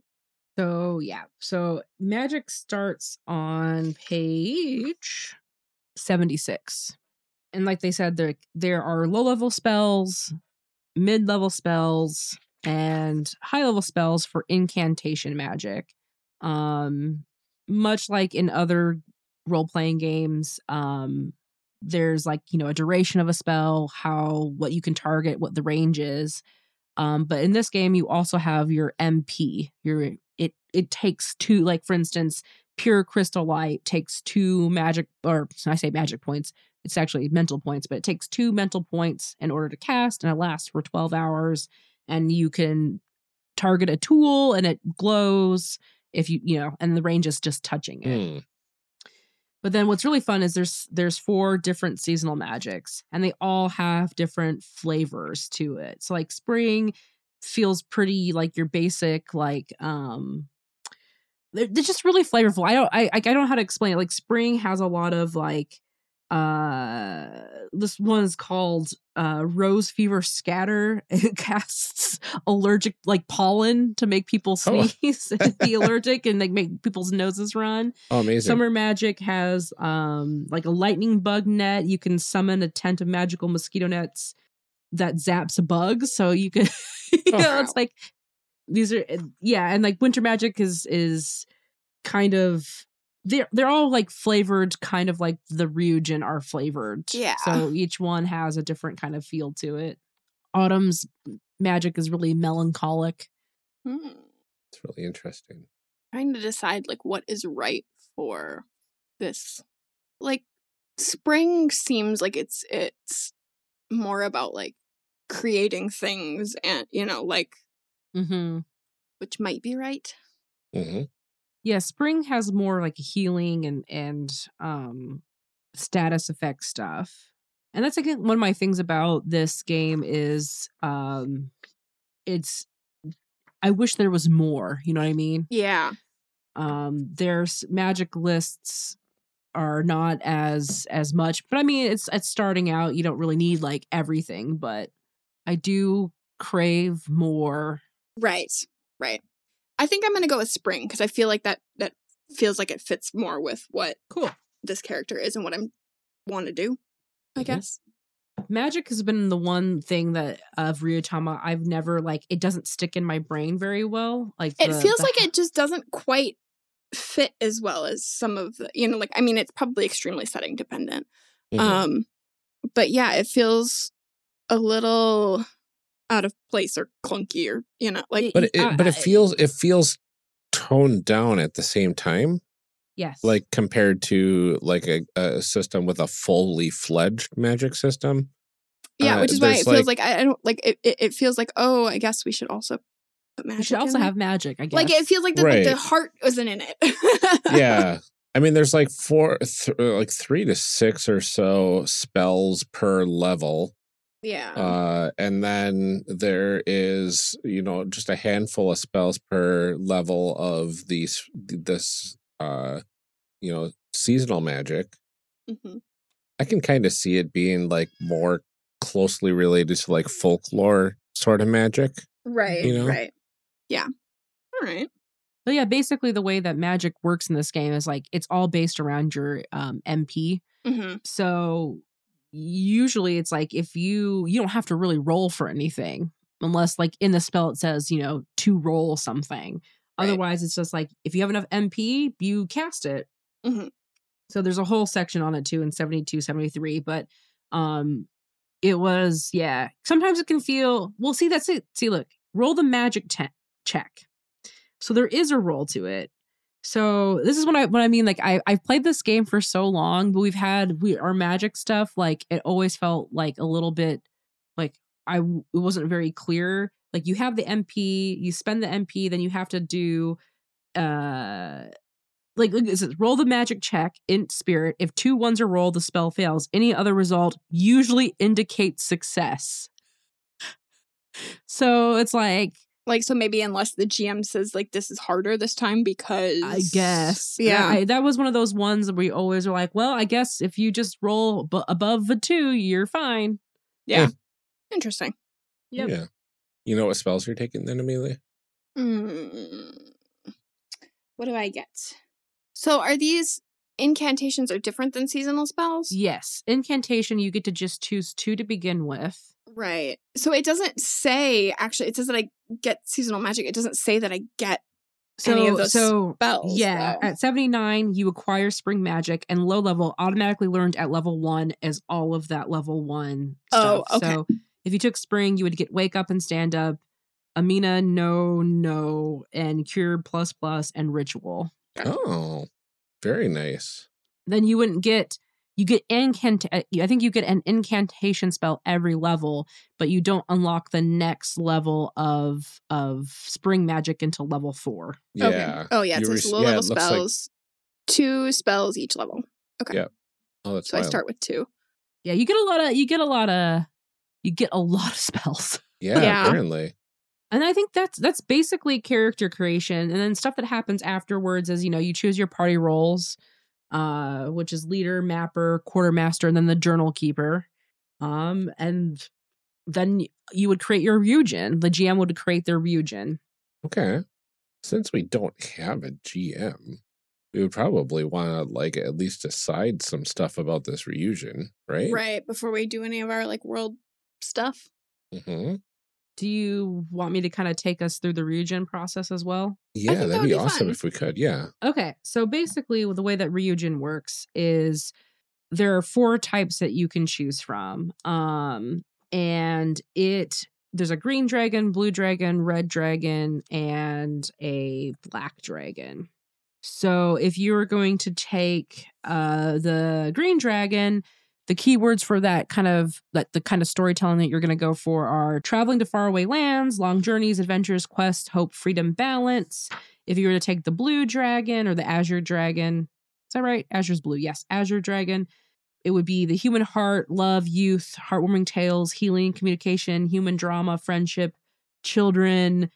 So yeah. So magic starts on page 76. And like they said, there there are low level spells, mid level spells, and high level spells for incantation magic. Um much like in other role playing games, um, there's like, you know, a duration of a spell, how what you can target, what the range is. Um, but in this game, you also have your MP. Your it it takes two, like for instance, pure crystal light takes two magic, or I say magic points. It's actually mental points, but it takes two mental points in order to cast, and it lasts for twelve hours. And you can target a tool, and it glows if you you know, and the range is just touching it. Hmm. But then what's really fun is there's there's four different seasonal magics and they all have different flavors to it. So like spring feels pretty like your basic like um they're, they're just really flavorful. I don't I I don't know how to explain it. Like spring has a lot of like uh this one is called uh rose fever scatter it casts allergic like pollen to make people Oh. sneeze and be allergic and like make people's noses run Oh, amazing. Summer Magic has um like a lightning bug net. You can summon a tent of magical mosquito nets that zaps bugs. So you can you Oh, know, wow. it's like these are yeah, and like winter magic is is kind of they're they're all like flavored kind of like the Ryujin are flavored. Yeah. So each one has a different kind of feel to it. Autumn's magic is really melancholic. Hmm. It's really interesting. trying to decide like what is right for this like spring seems like it's it's more about like creating things and you know like Mm-hmm. which might be right hmm Yeah, spring has more like healing and and um status effect stuff. And that's like one of my things about this game is um it's I wish there was more, you know what I mean? Yeah. Um there's magic lists are not as as much, but I mean it's it's starting out, you don't really need like everything, but I do crave more. Right. Right. I think I'm going to go with spring because I feel like that that feels like it fits more with what Cool. this character is and what I'm want to do. I Mhm. guess. Magic has been the one thing that of Ryutama I've never like it doesn't stick in my brain very well. Like It the- feels the like it just doesn't quite fit as well as some of the you know like I mean it's probably extremely setting dependent. Mhm. Um but yeah, it feels a little out of place or clunky or you know like but it, I- but it feels it feels toned down at the same time yes. like compared to like a, a system with a fully fledged magic system yeah, uh, which is why there's, it feels like, I, I don't like it, it it feels like oh, I guess we should also put magic you should also in there. have magic, I guess. like it feels like the, like the heart wasn't in it. yeah i mean there's like four th- like three to six or so spells per level yeah. uh and then there is you know just a handful of spells per level of these this uh you know seasonal magic hmm i can kind of see it being like more closely related to like folklore sort of magic Right. you know? Right. Yeah. All right. But yeah, basically the way that magic works in this game is like it's all based around your um MP. hmm So usually it's like if you you don't have to really roll for anything unless like in the spell it says, you know, to roll something. Right. Otherwise it's just like if you have enough MP, you cast it. Mhm. So there's a whole section on it too in 72, 73, but um it was yeah, sometimes it can feel well see that's it. See look, roll the magic te- check. So there is a roll to it. So this is what I what I mean. Like I I've played this game for so long, but we've had we our magic stuff. Like it always felt like a little bit like I it wasn't very clear. Like you have the MP, you spend the MP, then you have to do uh like look, it says roll the magic check in spirit. If two ones are rolled, the spell fails. Any other result usually indicates success. So it's like Like so maybe unless the GM says like this is harder this time because I guess. Yeah. I, that was one of those ones that we always are like, well, I guess if you just roll b- above a two, you're fine. yeah. Interesting. Yep. yeah you know what spells you're taking then amelia Mm. What do I get? So are these incantations are different than seasonal spells? Yes. Incantation, you get to just choose two to begin with. Right. So it doesn't say actually it says that I get seasonal magic. It doesn't say that I get So, any of those so spells. yeah, though. at 79, you acquire spring magic, and low level automatically learned at level one as all of that level one. Oh, stuff. Oh, okay. So if you took spring, you would get wake up and stand up, Amina, no, no, and cure plus plus and ritual. oh very nice then you wouldn't get you get incant uh, I think you get an incantation spell every level, but you don't unlock the next level of of spring magic until level 4. yeah Okay. Oh yeah, it You low yeah, level it looks like- spells. Two spells each level. Okay. Yeah. oh that's So I start with two. Yeah, you get a lot of you get a lot of you get a lot of spells. yeah, Yeah. apparently And I think that's that's basically character creation and then stuff that happens afterwards is you know you choose your party roles uh which is leader, mapper, quartermaster and then the journal keeper. Um and then you would create your Ryujin. The GM would create their Ryujin. Okay. Since we don't have a GM, we would probably want to like at least decide some stuff about this reunion, right? Right. Before we do any of our like world stuff. hmm Do you want me to kind of take us through the Ryujin process as well? Yeah, that that'd would be be awesome fun. if we could. Yeah. Okay, so basically, the way that Ryujin works is there are four types that you can choose from, um, and it there's a green dragon, blue dragon, red dragon, and a black dragon. So if you are going to take uh, the green dragon, the keywords for that kind of that the kind of storytelling that you're going to go for are traveling to faraway lands, long journeys, adventures, quests, hope, freedom, balance If you were to take the blue dragon or the azure dragon, is that right? Azure's blue. Yes, azure dragon. It would be the human heart, love, youth, heartwarming tales, healing, communication, human drama, friendship, children,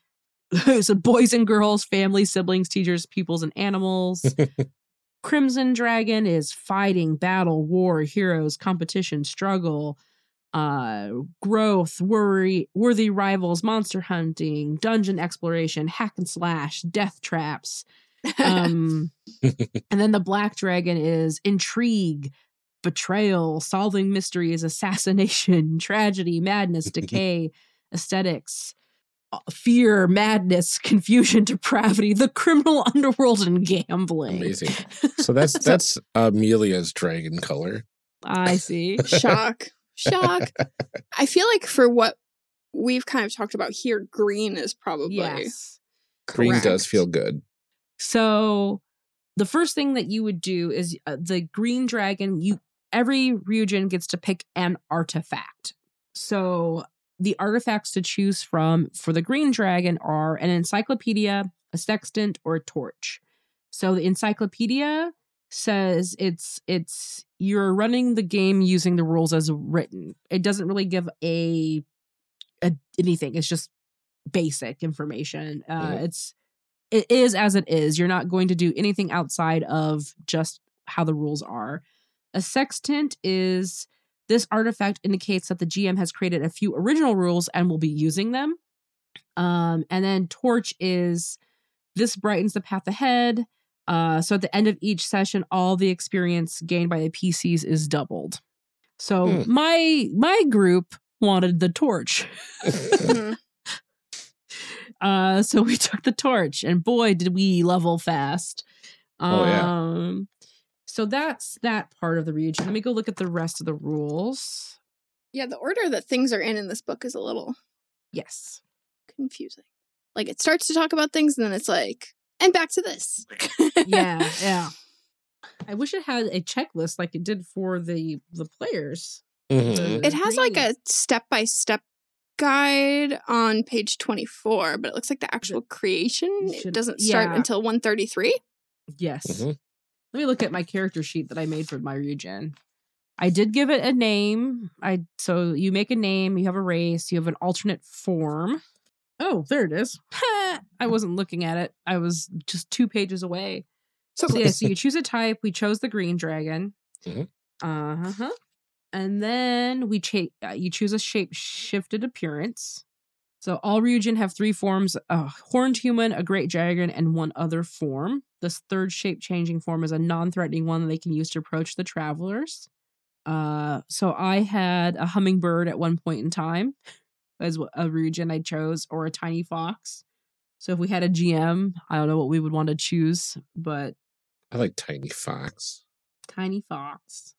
so boys and girls, families, siblings, teachers, pupils, and animals. Crimson Dragon is fighting, battle, war, heroes, competition, struggle, uh, growth, worry, worthy rivals, monster hunting, dungeon exploration, hack and slash, death traps. Um, and then the Black Dragon is intrigue, betrayal, solving mysteries, assassination, tragedy, madness, decay, aesthetics fear, madness, confusion, depravity, the criminal underworld, and gambling. Amazing. So that's So- that's Amelia's dragon color. I see. Shock. Shock. I feel like for what we've kind of talked about here, green is probably yes. Green does feel good. So the first thing that you would do is uh, the green dragon. You every Ryujin gets to pick an artifact. So the artifacts to choose from for the green dragon are an encyclopedia, a sextant, or a torch. So the encyclopedia says it's it's you're running the game using the rules as written. It doesn't really give a, a anything. It's just basic information. Uh, Mhm. It's it is as it is. You're not going to do anything outside of just how the rules are. A sextant is this artifact indicates that the GM has created a few original rules and will be using them. Um, and then torch is this brightens the path ahead. Uh, so at the end of each session, all the experience gained by the PCs is doubled. So Hmm. my my group wanted the torch. Mhm. Uh, so we took the torch, and boy, did we level fast. Oh, yeah. So that's that part of the Ryujin. Let me go look at the rest of the rules. Yeah, the order that things are in in this book is a little Yes. confusing. Like it starts to talk about things and then it's like, and back to this. Yeah, yeah. I wish it had a checklist like it did for the the players. Mhm. It has like a step by step guide on page 24, but it looks like the actual creation it doesn't start yeah. until 133. Yes. Mhm. Let me look at my character sheet that I made for my Ryujin. I did give it a name. I so you make a name, you have a race, you have an alternate form. Oh, there it is. I wasn't looking at it. I was just two pages away. So So yeah, so you choose a type. We chose the green dragon. Mhm. Uh huh. And then we cha- uh, you choose a shape shifted appearance. So all Ryujin have three forms: a horned human, a great dragon, and one other form. This third shape changing form is a non-threatening one that they can use to approach the travelers. Uh, so I had a hummingbird at one point in time as a Ryujin I chose, or a tiny fox. So if we had a GM, I don't know what we would want to choose, but I like Tiny Fox. tiny fox.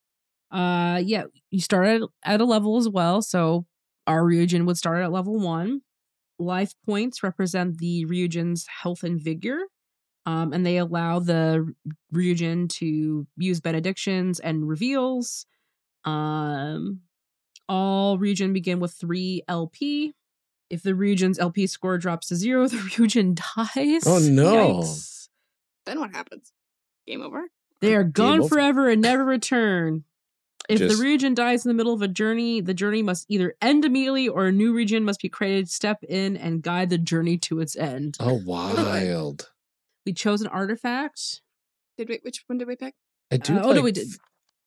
Uh yeah, you start at, at a level as well. So our Ryujin would start at level one. Life points represent the Ryujin's health and vigor. Um, and they allow the Ryujin to use benedictions and reveals. Um, all Ryujin begin with three LP. If the Ryujin's LP score drops to zero, the Ryujin dies. Oh, no. Yikes. then what happens? Game over? They are gone over. forever and never return. If Just- the Ryujin dies in the middle of a journey, the journey must either end immediately or a new Ryujin must be created, step in, and guide the journey to its end. Oh, wild. We chose an artifact. Did we which one did we pick? I do Uh, oh, like, no, we did.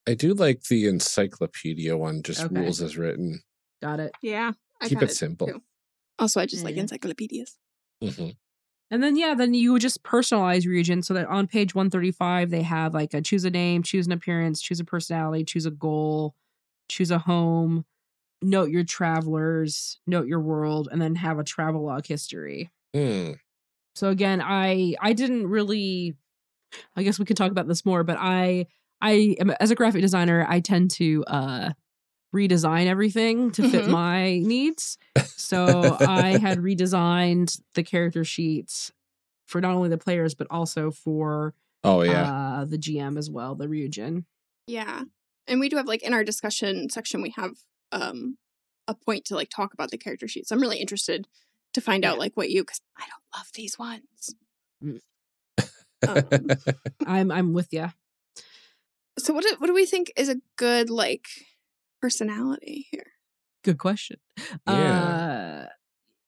I do like the encyclopedia one, just Okay. rules as written. Got it. Yeah. I Keep kinda it simple. too. Also, I just like Yeah. encyclopedias. Mhm. And then, yeah, then you would just personalize Ryujin so that on page 135, they have like a choose a name, choose an appearance, choose a personality, choose a goal, choose a home, note your travelers, note your world, and then have a travel log history. Hmm. So again, I I didn't really I guess we could talk about this more, but I I am as a graphic designer, I tend to uh redesign everything to fit Mhm. my needs. So I had redesigned the character sheets for not only the players but also for Oh, yeah. uh the GM as well, the Ryujin. Yeah. And we do have like in our discussion section we have um a point to like talk about the character sheets. I'm really interested to find out like what you cuz I don't love these ones. Um, I'm I'm with you. so what do, what do we think is a good like personality here? Good question. Yeah. Uh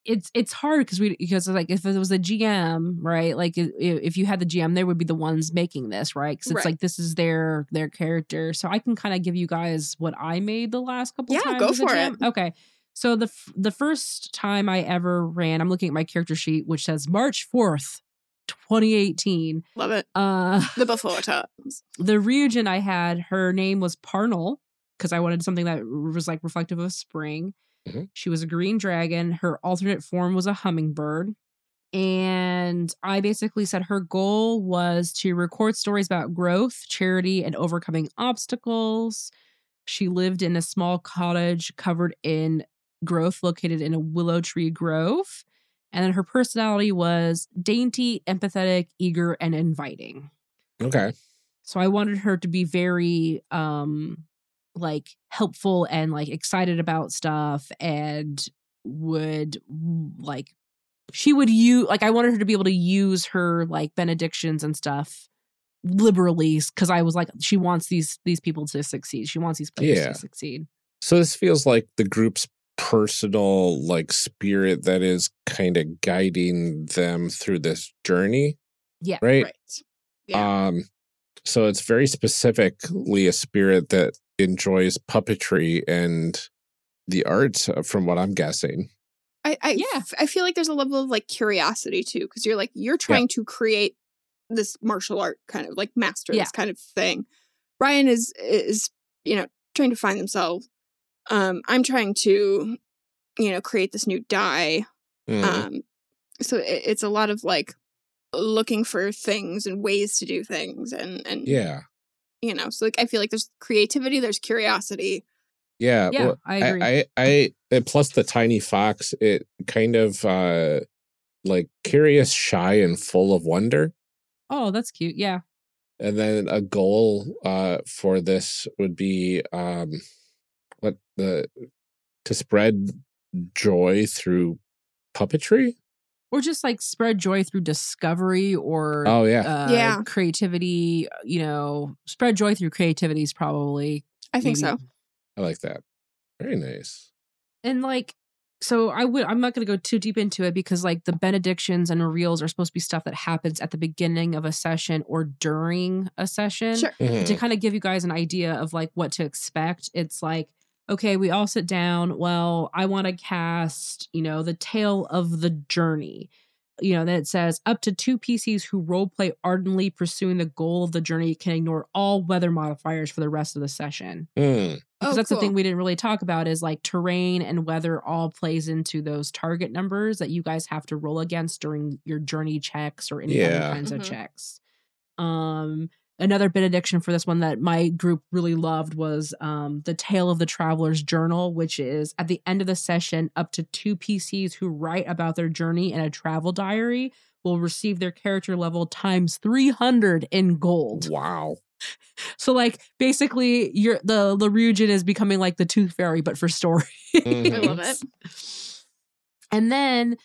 it's it's hard because we because like if it was a GM right like i- if you had the GM they would be the ones making this right because it's Right. like this is their their character so I can kind of give you guys what I made the last couple Yeah, times go for GM. it. okay so the f- the first time I ever ran I'm looking at my character sheet which says March fourth 2018 Love it. uh The before times. the Ryujin I had, her name was Parnell because I wanted something that was like reflective of spring. Mhm. She was a green dragon. Her alternate form was a hummingbird. And I basically said her goal was to record stories about growth, charity, and overcoming obstacles. She lived in a small cottage covered in growth located in a willow tree grove. And then her personality was dainty, empathetic, eager, and inviting. okay. So I wanted her to be very um like helpful and like excited about stuff and would like she would use like I wanted her to be able to use her like benedictions and stuff liberally because I was like she wants these these people to succeed. She wants these players Yeah. to succeed. So this feels like the group's personal like spirit that is kind of guiding them through this journey, Yeah. right? Right. Yeah. Um so it's very specifically a spirit that enjoys puppetry and the arts uh, from what I'm guessing. I I, Yeah. f- I feel like there's a level of like curiosity too, because you're like you're trying to create this martial art kind of like master Yeah. this kind of thing. Ryan is is you know trying to find themselves. Um, I'm trying to you know create this new dye. Mm, Um, so it, it's a lot of like looking for things and ways to do things and and yeah. you know so like I feel like there's creativity, there's curiosity. Yeah. Yeah, well, I agree. I, I, and plus the tiny fox, it kind of uh like curious, shy, and full of wonder. oh, that's cute. Yeah. And then a goal uh for this would be um what the to spread joy through puppetry. Or just like spread joy through discovery or Oh yeah. uh, Yeah. creativity, you know, spread joy through creativity is probably I think maybe- so. I like that. Very nice. and like so i would i'm not going to go too deep into it because like the benedictions and reveals are supposed to be stuff that happens at the beginning of a session or during a session Sure. Mhm. to kind of give you guys an idea of like what to expect it's like okay we all sit down. Well i want to cast you know the tale of the journey. You know then it says up to two pcs who roleplay ardently pursuing the goal of the journey can ignore all weather modifiers for the rest of the session. Mm, because Oh, that's the thing we didn't really talk about is like terrain and weather all plays into those target numbers that you guys have to roll against during your journey checks or any other kinds of Mhm. checks. Um another benediction for this one that my group really loved was um the tale of the traveler's journal which is at the end of the session up to two PCs who write about their journey in a travel diary will receive their character level times 300 in gold. wow. So like basically you're the Ryujin is becoming like the tooth fairy, but for stories. Mhm. I love it. And then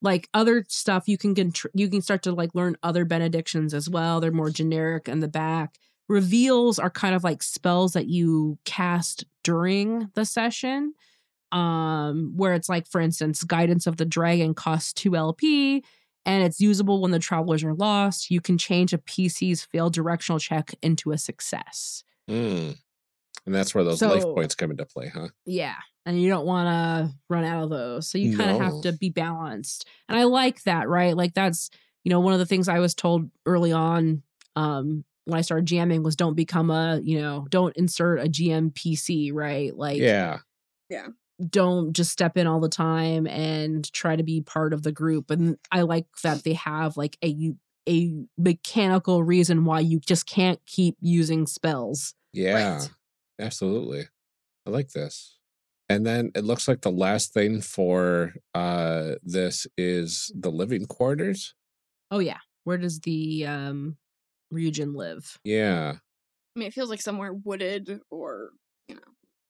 like other stuff you can contr- you can start to like learn other benedictions as well. They're more generic in the back. Reveals are kind of like spells that you cast during the session. Um, where it's like, for instance, guidance of the dragon costs two LP and it's usable when the travelers are lost. You can change a PC's failed directional check into a success. Mm. And that's where those life points come into play, huh? Yeah. And you don't want to run out of those. So you kind of No. have to be balanced. And I like that, right? Like that's, you know, one of the things I was told early on um when I started GMing was don't become a, you know, don't insert a GM PC, right? Like yeah. Yeah. Don't just step in all the time and try to be part of the group. And I like that they have like a a mechanical reason why you just can't keep using spells. Yeah. Absolutely. I like this. And then it looks like the last thing for uh this is the living quarters. Oh yeah. Where does the um Ryujin live? Yeah. I mean, it feels like somewhere wooded or you know.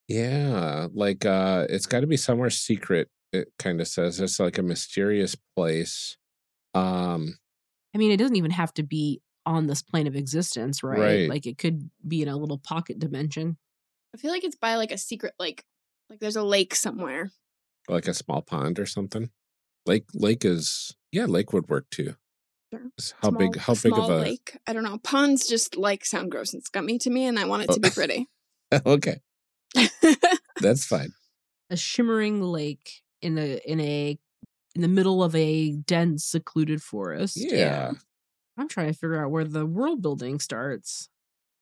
Yeah. Like uh it's got to be somewhere secret. It kind of says it's like a mysterious place. Um I mean, it doesn't even have to be on this plane of existence, right? Right. Like it could be in a little pocket dimension. I feel like it's by like a secret lake. Like there's a lake somewhere. Like a small pond or something. Lake lake is yeah, lake would work too. Sure. How Small- big how big small of a lake? I don't know. Ponds just like sound gross and scummy to me, and I want it oh, to be Oh. pretty. Okay. That's fine. A shimmering lake in the in a in the middle of a dense, secluded forest. Yeah. I'm trying to figure out where the world building starts.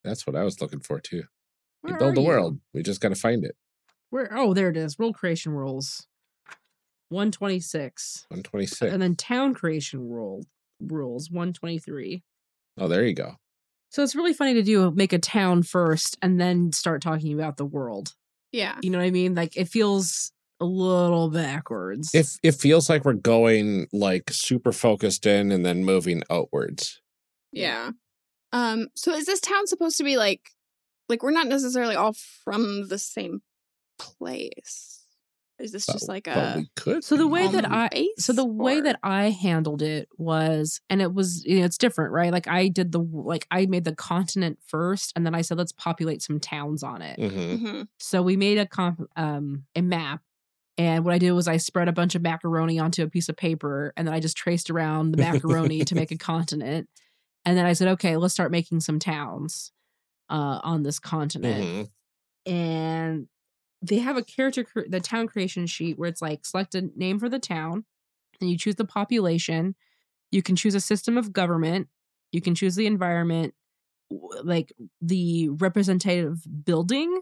That's what I was looking for too. We Where build the you? world. We just gotta find it. Where? Oh, there it is. World creation rules. 126. 126. And then town creation rule rules 123. Oh, there you go. So it's really funny to do make a town first and then start talking about the world. yeah. You know what I mean? Like it feels a little backwards. If it feels like we're going like super focused in and then moving outwards. Yeah. Um, so is this town supposed to be like like we're not necessarily all from the same place? Is this just like a could. So the way that I- so the way or- that I handled it was, and it was, you know, it's different, right? Like I did the, like I made the continent first, and then I said let's populate some towns on it. Mhm. Mhm. So we made a comp, um, a map, and what I did was I spread a bunch of macaroni onto a piece of paper, and then I just traced around the macaroni to make a continent, and then I said, okay, let's start making some towns, uh, on this continent, Mhm. and they have a character, cre- the town creation sheet where it's like select a name for the town, and you choose the population. You can choose a system of government. You can choose the environment, like the representative building.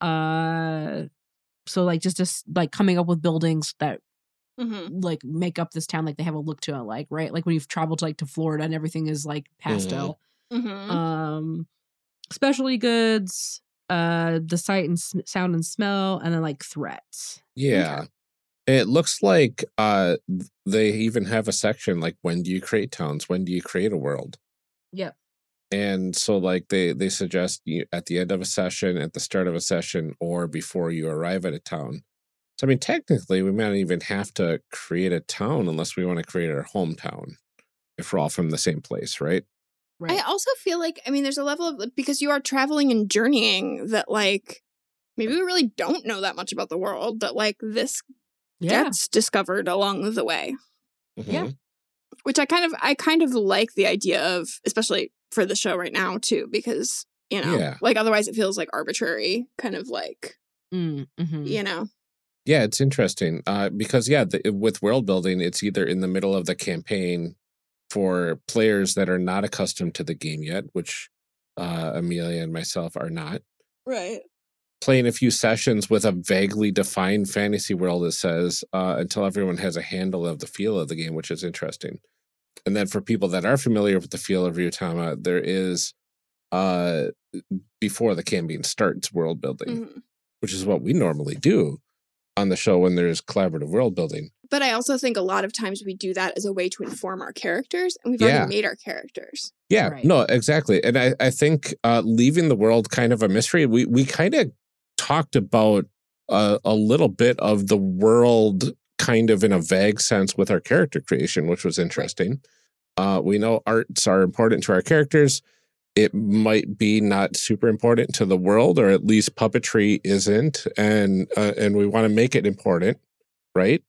Uh, so like just just like coming up with buildings that Mhm. like make up this town, like they have a look to it, like right, like when you've traveled to like to Florida and everything is like pastel Mhm. um specialty goods uh the sight and sm- sound and smell and then like threats Yeah. It looks like uh they even have a section like when do you create towns? When do you create a world? yep And so like they they suggest you at the end of a session, at the start of a session, or before you arrive at a town. So I mean technically we might not even have to create a town unless we want to create our hometown. If we're all from the same place, right? Right I also feel like I mean there's a level of because you are traveling and journeying that like maybe we really don't know that much about the world that like this yeah gets discovered along the way. Yeah. Mhm. Which I kind of I kind of like the idea of especially for the show right now too because you know Yeah. like otherwise it feels like arbitrary kind of like mm, mhm. you know Yeah, it's interesting uh, because yeah, the, with world building, it's either in the middle of the campaign for players that are not accustomed to the game yet, which uh, Amelia and myself are not. right Playing a few sessions with a vaguely defined fantasy world, that says, uh, until everyone has a handle of the feel of the game, which is interesting. And then for people that are familiar with the feel of Ryutama, there is uh, before the campaign starts world building, Mhm. which is what we normally do on the show when there's collaborative world building. but I also think a lot of times we do that as a way to inform our characters and we've Yeah. already made our characters Yeah, Right. no, exactly. And I, I think uh, leaving the world kind of a mystery, we, we kind of talked about uh, a little bit of the world kind of in a vague sense with our character creation, which was interesting. Uh, we know arts are important to our characters. It might be not super important to the world, or at least puppetry isn't, and uh, and we want to make it important, right?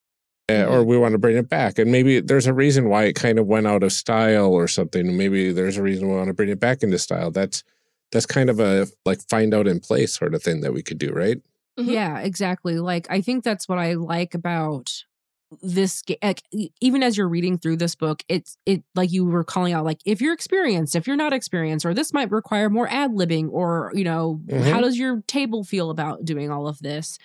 Uh, or we want to bring it back, and maybe there's a reason why it kind of went out of style or something. Maybe there's a reason we want to bring it back into style. That's that's kind of a like find out in place sort of thing that we could do, right? Mhm. yeah exactly like i think that's what i like about this like, even as you're reading through this book it's it like you were calling out like if you're experienced if you're not experienced or this might require more ad libbing or you know how Mhm. does your table feel about doing all of this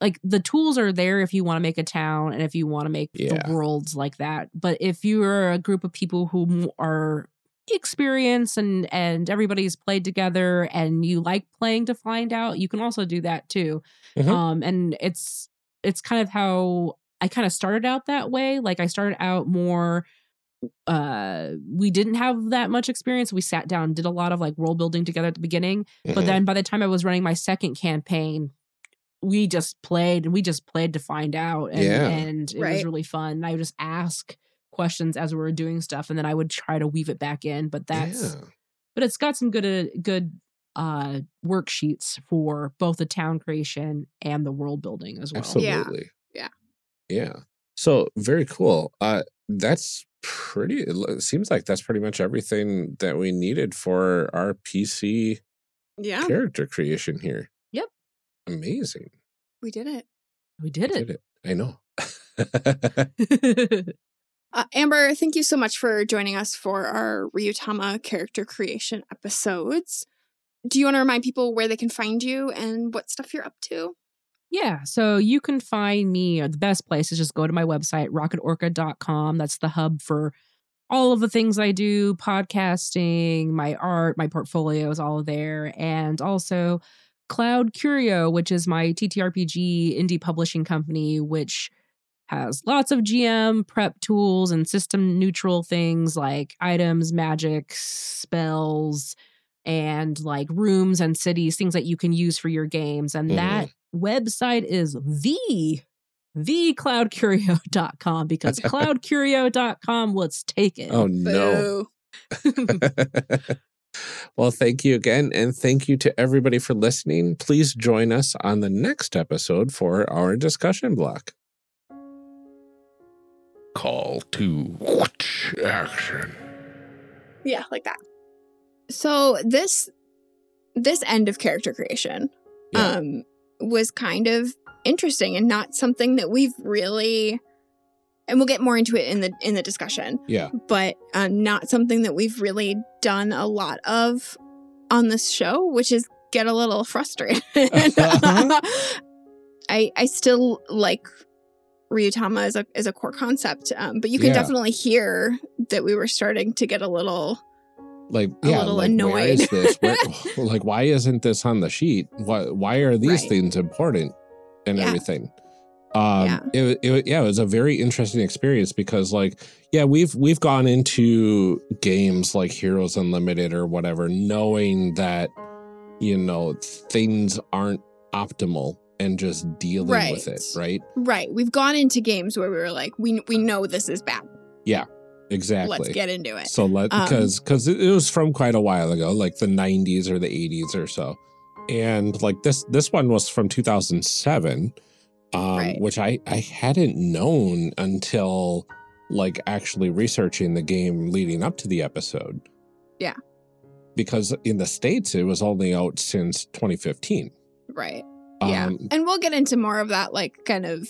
like the tools are there if you want to make a town and if you want to make Yeah. the worlds like that but if you're a group of people who are experienced and and everybody's played together and you like playing to find out you can also do that too Mhm. um and it's it's kind of how i kind of started out that way like i started out more uh we didn't have that much experience we sat down did a lot of like role building together at the beginning but Mhm. then by the time I was running my second campaign, we just played and we just played to find out. And, Yeah. and it was really fun. And I would just ask questions as we were doing stuff, and then I would try to weave it back in. But that's yeah. but it's got some good uh, good uh worksheets for both the town creation and the world building as well. Absolutely. Yeah. Yeah. So very cool. Uh that's pretty it seems like that's pretty much everything that we needed for our PC Yeah, character creation here. Yep. Amazing. we did it. We did Did it. it. I know. Uh, Amber, thank you so much for joining us for our Ryutama character creation episodes. Do you want to remind people where they can find you and what stuff you're up to? Yeah, so you can find me, or the best place is just go to my website, rocketorca.com. That's the hub for all of the things I do podcasting, my art, my portfolios, all there. And also Cloud Curio, which is my TTRPG indie publishing company, which has lots of GM prep tools and system neutral things like items, magic, spells, and like rooms and cities, things that you can use for your games. And Mhm. that website is the thecloudcurio.com because cloudcurio.com let's take it. oh no. Well, thank you again. And thank you to everybody for listening. Please join us on the next episode for our discussion block. Call to action. Yeah, like that. So this this end of character creation Yeah. um was kind of interesting and not something that we've really and we'll get more into it in the in the discussion, Yeah. but um, not something that we've really done a lot of on this show, which is get a little frustrated. I I still like Ryutama as a as a core concept, um, but you can Yeah. definitely hear that we were starting to get a little Like, A yeah, little like, where annoyed. is this? Where, like, why isn't this on the sheet? Why, why are these Right. things important and Yeah. everything? Um, Yeah. It, it, yeah, it was a very interesting experience because, like, yeah, we've we've gone into games like Heroes Unlimited or whatever, knowing that you know things aren't optimal and just dealing with it, Right. right? Right. We've gone into games where we were like, we we know this is bad. Exactly. Let's get into it. So let Um, because because it, it was from quite a while ago, like the 90s or the 80s or so, and like this this one was from 2007, um, Right. which I I hadn't known until like actually researching the game leading up to the episode. Yeah. because in the states it was only out since 2015. Right. Yeah. Um, and we'll get into more of that like kind of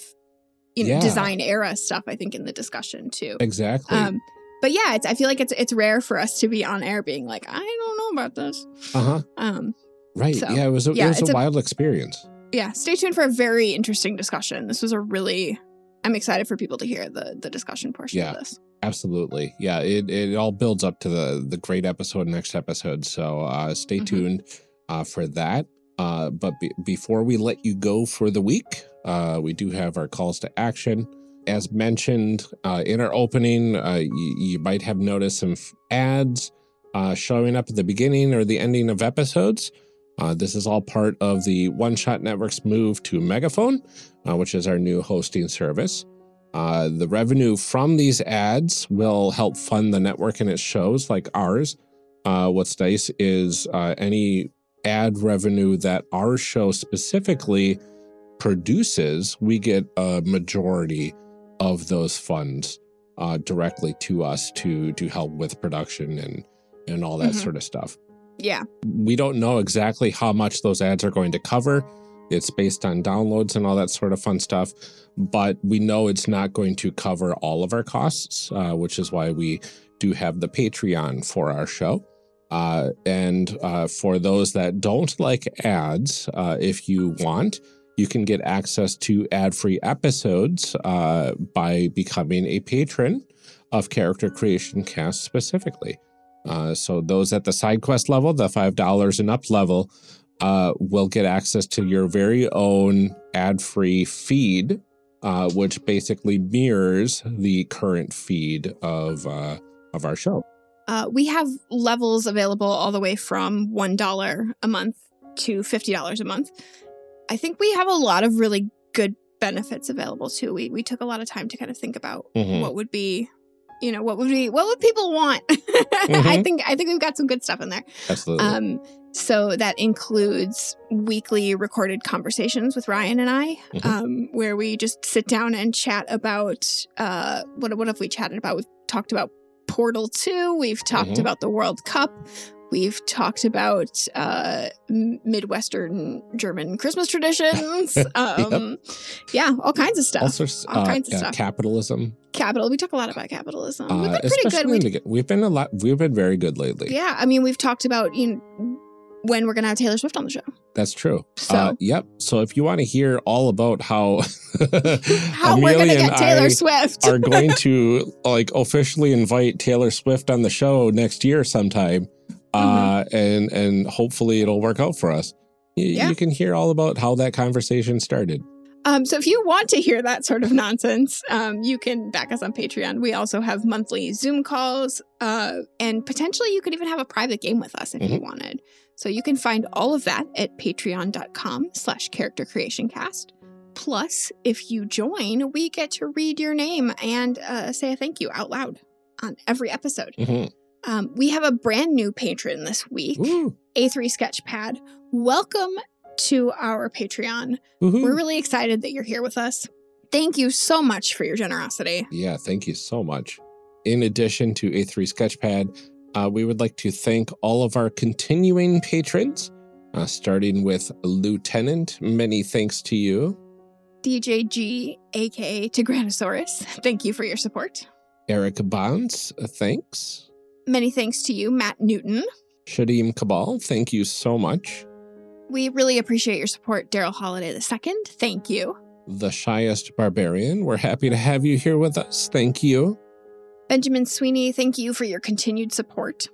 you know Yeah. design era stuff I think in the discussion too. exactly. Um but yeah, it's I feel like it's it's rare for us to be on air being like, I don't know about this. uh huh. Um Right. so, yeah. It was a, yeah, it was a a- wild experience. yeah, stay tuned for a very interesting discussion. This was a really I'm excited for people to hear the the discussion portion Yeah. of this. Absolutely. Yeah, it, it all builds up to the the great episode next episode. So uh stay Mhm. tuned uh for that. Uh but be- before we let you go for the week, uh we do have our calls to action. As mentioned uh in our opening, uh you, you might have noticed some ads uh showing up at the beginning or the ending of episodes. Uh, this is all part of the One Shot Network's move to Megaphone, uh, which is our new hosting service. Uh, the revenue from these ads will help fund the network and its shows like ours. Uh, what's nice is uh, any ad revenue that our show specifically produces, we get a majority of those funds uh, directly to us to to help with production and and all that Mhm. sort of stuff Yeah. we don't know exactly how much those ads are going to cover. It's based on downloads and all that sort of fun stuff, but we know it's not going to cover all of our costs, uh, which is why we do have the Patreon for our show. Uh, and uh, for those that don't like ads, uh, if you want, you can get access to ad free episodes uh, by becoming a patron of Character Creation Cast specifically. Uh, so those at the side quest level, the five dollars and up level, uh, will get access to your very own ad-free feed, uh, which basically mirrors the current feed of uh, of our show. Uh, we have levels available all the way from $1 a month to $50 a month. I think we have a lot of really good benefits available too. We, we took a lot of time to kind of think about Mhm. what would be you know, what would be what would people want? I think I think we've got some good stuff in there. Absolutely. Um, so that includes weekly recorded conversations with Ryan and I, Mhm. um, where we just sit down and chat about uh, what what have we chatted about? We've talked about Portal Two. We've talked Mhm. about the World Cup. We've talked about uh, Midwestern German Christmas traditions. um, Yeah, all kinds of stuff. also, s- all uh, kinds of yeah, stuff. capitalism. Capital. We talk a lot about capitalism. We've Uh, been pretty good. We've, we've been a lot. We've been very good lately. yeah, I mean, we've talked about you know when we're gonna have Taylor Swift on the show. That's true. So- uh, yep. So if you want to hear all about how How we're gonna and get Taylor I Swift. are going to like officially invite Taylor Swift on the show next year sometime, uh, and and hopefully it'll work out for us. You, Mm-hmm. Yeah. you can hear all about how that conversation started. Um, so if you want to hear that sort of nonsense, um, you can back us on Patreon. We also have monthly Zoom calls, uh, and potentially you could even have a private game with us if you wanted. So you can find all of that at patreon.com slash character creation cast. Plus, if you join, we get to read your name and uh, say a thank you out loud on every episode. Mhm. Um, we have a brand new patron this week, Woo. A3 Sketchpad. Welcome to our Patreon. Woohoo. We're really excited that you're here with us. Thank you so much for your generosity. Yeah, thank you so much. In addition to A3 Sketchpad, uh, we would like to thank all of our continuing patrons, uh, starting with Lieutenant. Many thanks to you. DJG, aka Tigranosaurus, thank you for your support. Eric Bonds, uh, thanks. Many thanks to you, Matt Newton. Shadim Kabal, thank you so much. We really appreciate your support, Daryl Holiday II. Thank you. The Shyest Barbarian, we're happy to have you here with us. Thank you. Benjamin Sweeney, thank you for your continued support.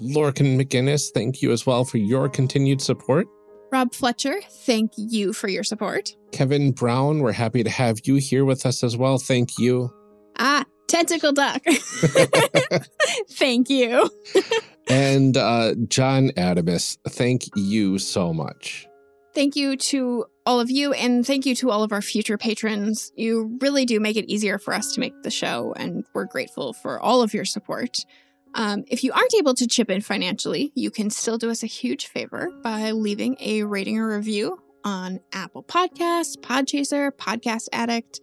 Lorcan McGinnis, thank you as well for your continued support. Rob Fletcher, thank you for your support. Kevin Brown, we're happy to have you here with us as well. Thank you. Ah, Tentacle Duck. thank you. and uh, John Adamus, thank you so much. Thank you to all of you, and thank you to all of our future patrons. You really do make it easier for us to make the show, and we're grateful for all of your support. Um, if you aren't able to chip in financially, you can still do us a huge favor by leaving a rating or review on Apple Podcasts, Podchaser, Podcast Addict.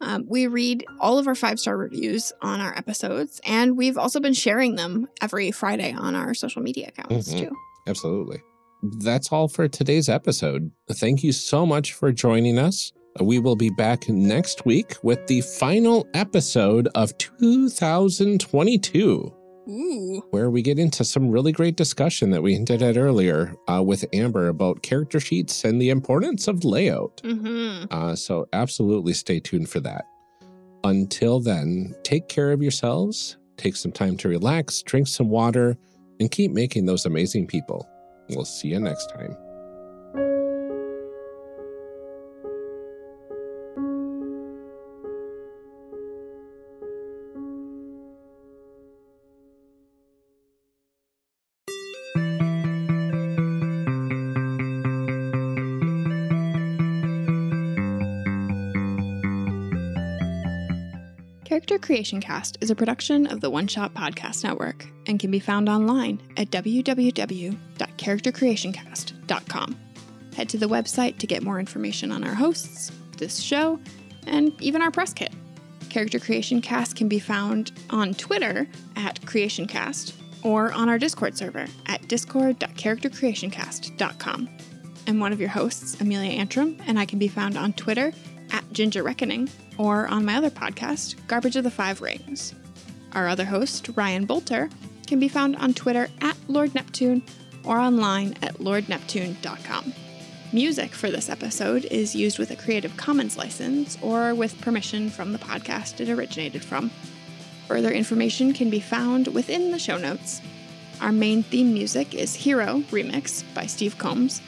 Um, we read all of our five star reviews on our episodes, and we've also been sharing them every Friday on our social media accounts Mhm. too. Absolutely. That's all for today's episode. Thank you so much for joining us. We will be back next week with the final episode of 2022. Where we get into some really great discussion that we hinted at earlier uh, with Amber about character sheets and the importance of layout. Mm-hmm. Uh, so, absolutely stay tuned for that. Until then, take care of yourselves, take some time to relax, drink some water, and keep making those amazing people. We'll see you next time. Character Creation Cast is a production of the One Shot Podcast Network and can be found online at www.charactercreationcast.com. Head to the website to get more information on our hosts, this show, and even our press kit. Character Creation Cast can be found on Twitter at CreationCast or on our Discord server at discord.charactercreationcast.com. I'm one of your hosts, Amelia Antrim, and I can be found on Twitter at Ginger Reckoning or on my other podcast, Garbage of the Five Rings. Our other host, Ryan Boelter, can be found on Twitter at Lord Neptune or online at lordneptune.com. Music for this episode is used with a Creative Commons license or with permission from the podcast it originated from. Further information can be found within the show notes. Our main theme music is Hero Remix by Steve Combs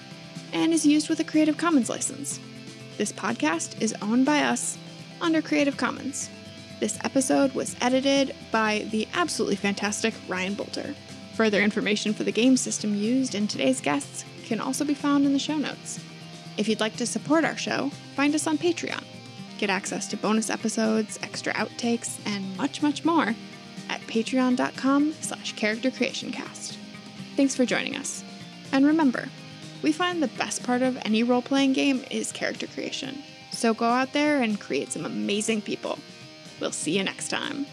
and is used with a Creative Commons license. This podcast is owned by us under Creative Commons. This episode was edited by the absolutely fantastic Ryan Boelter. Further information for the game system used in today's guests can also be found in the show notes. If you'd like to support our show, find us on Patreon. Get access to bonus episodes, extra outtakes, and much, much more at patreon.com slash character creation cast. Thanks for joining us. And remember, we find the best part of any role playing game is character creation. So go out there and create some amazing people. We'll see you next time.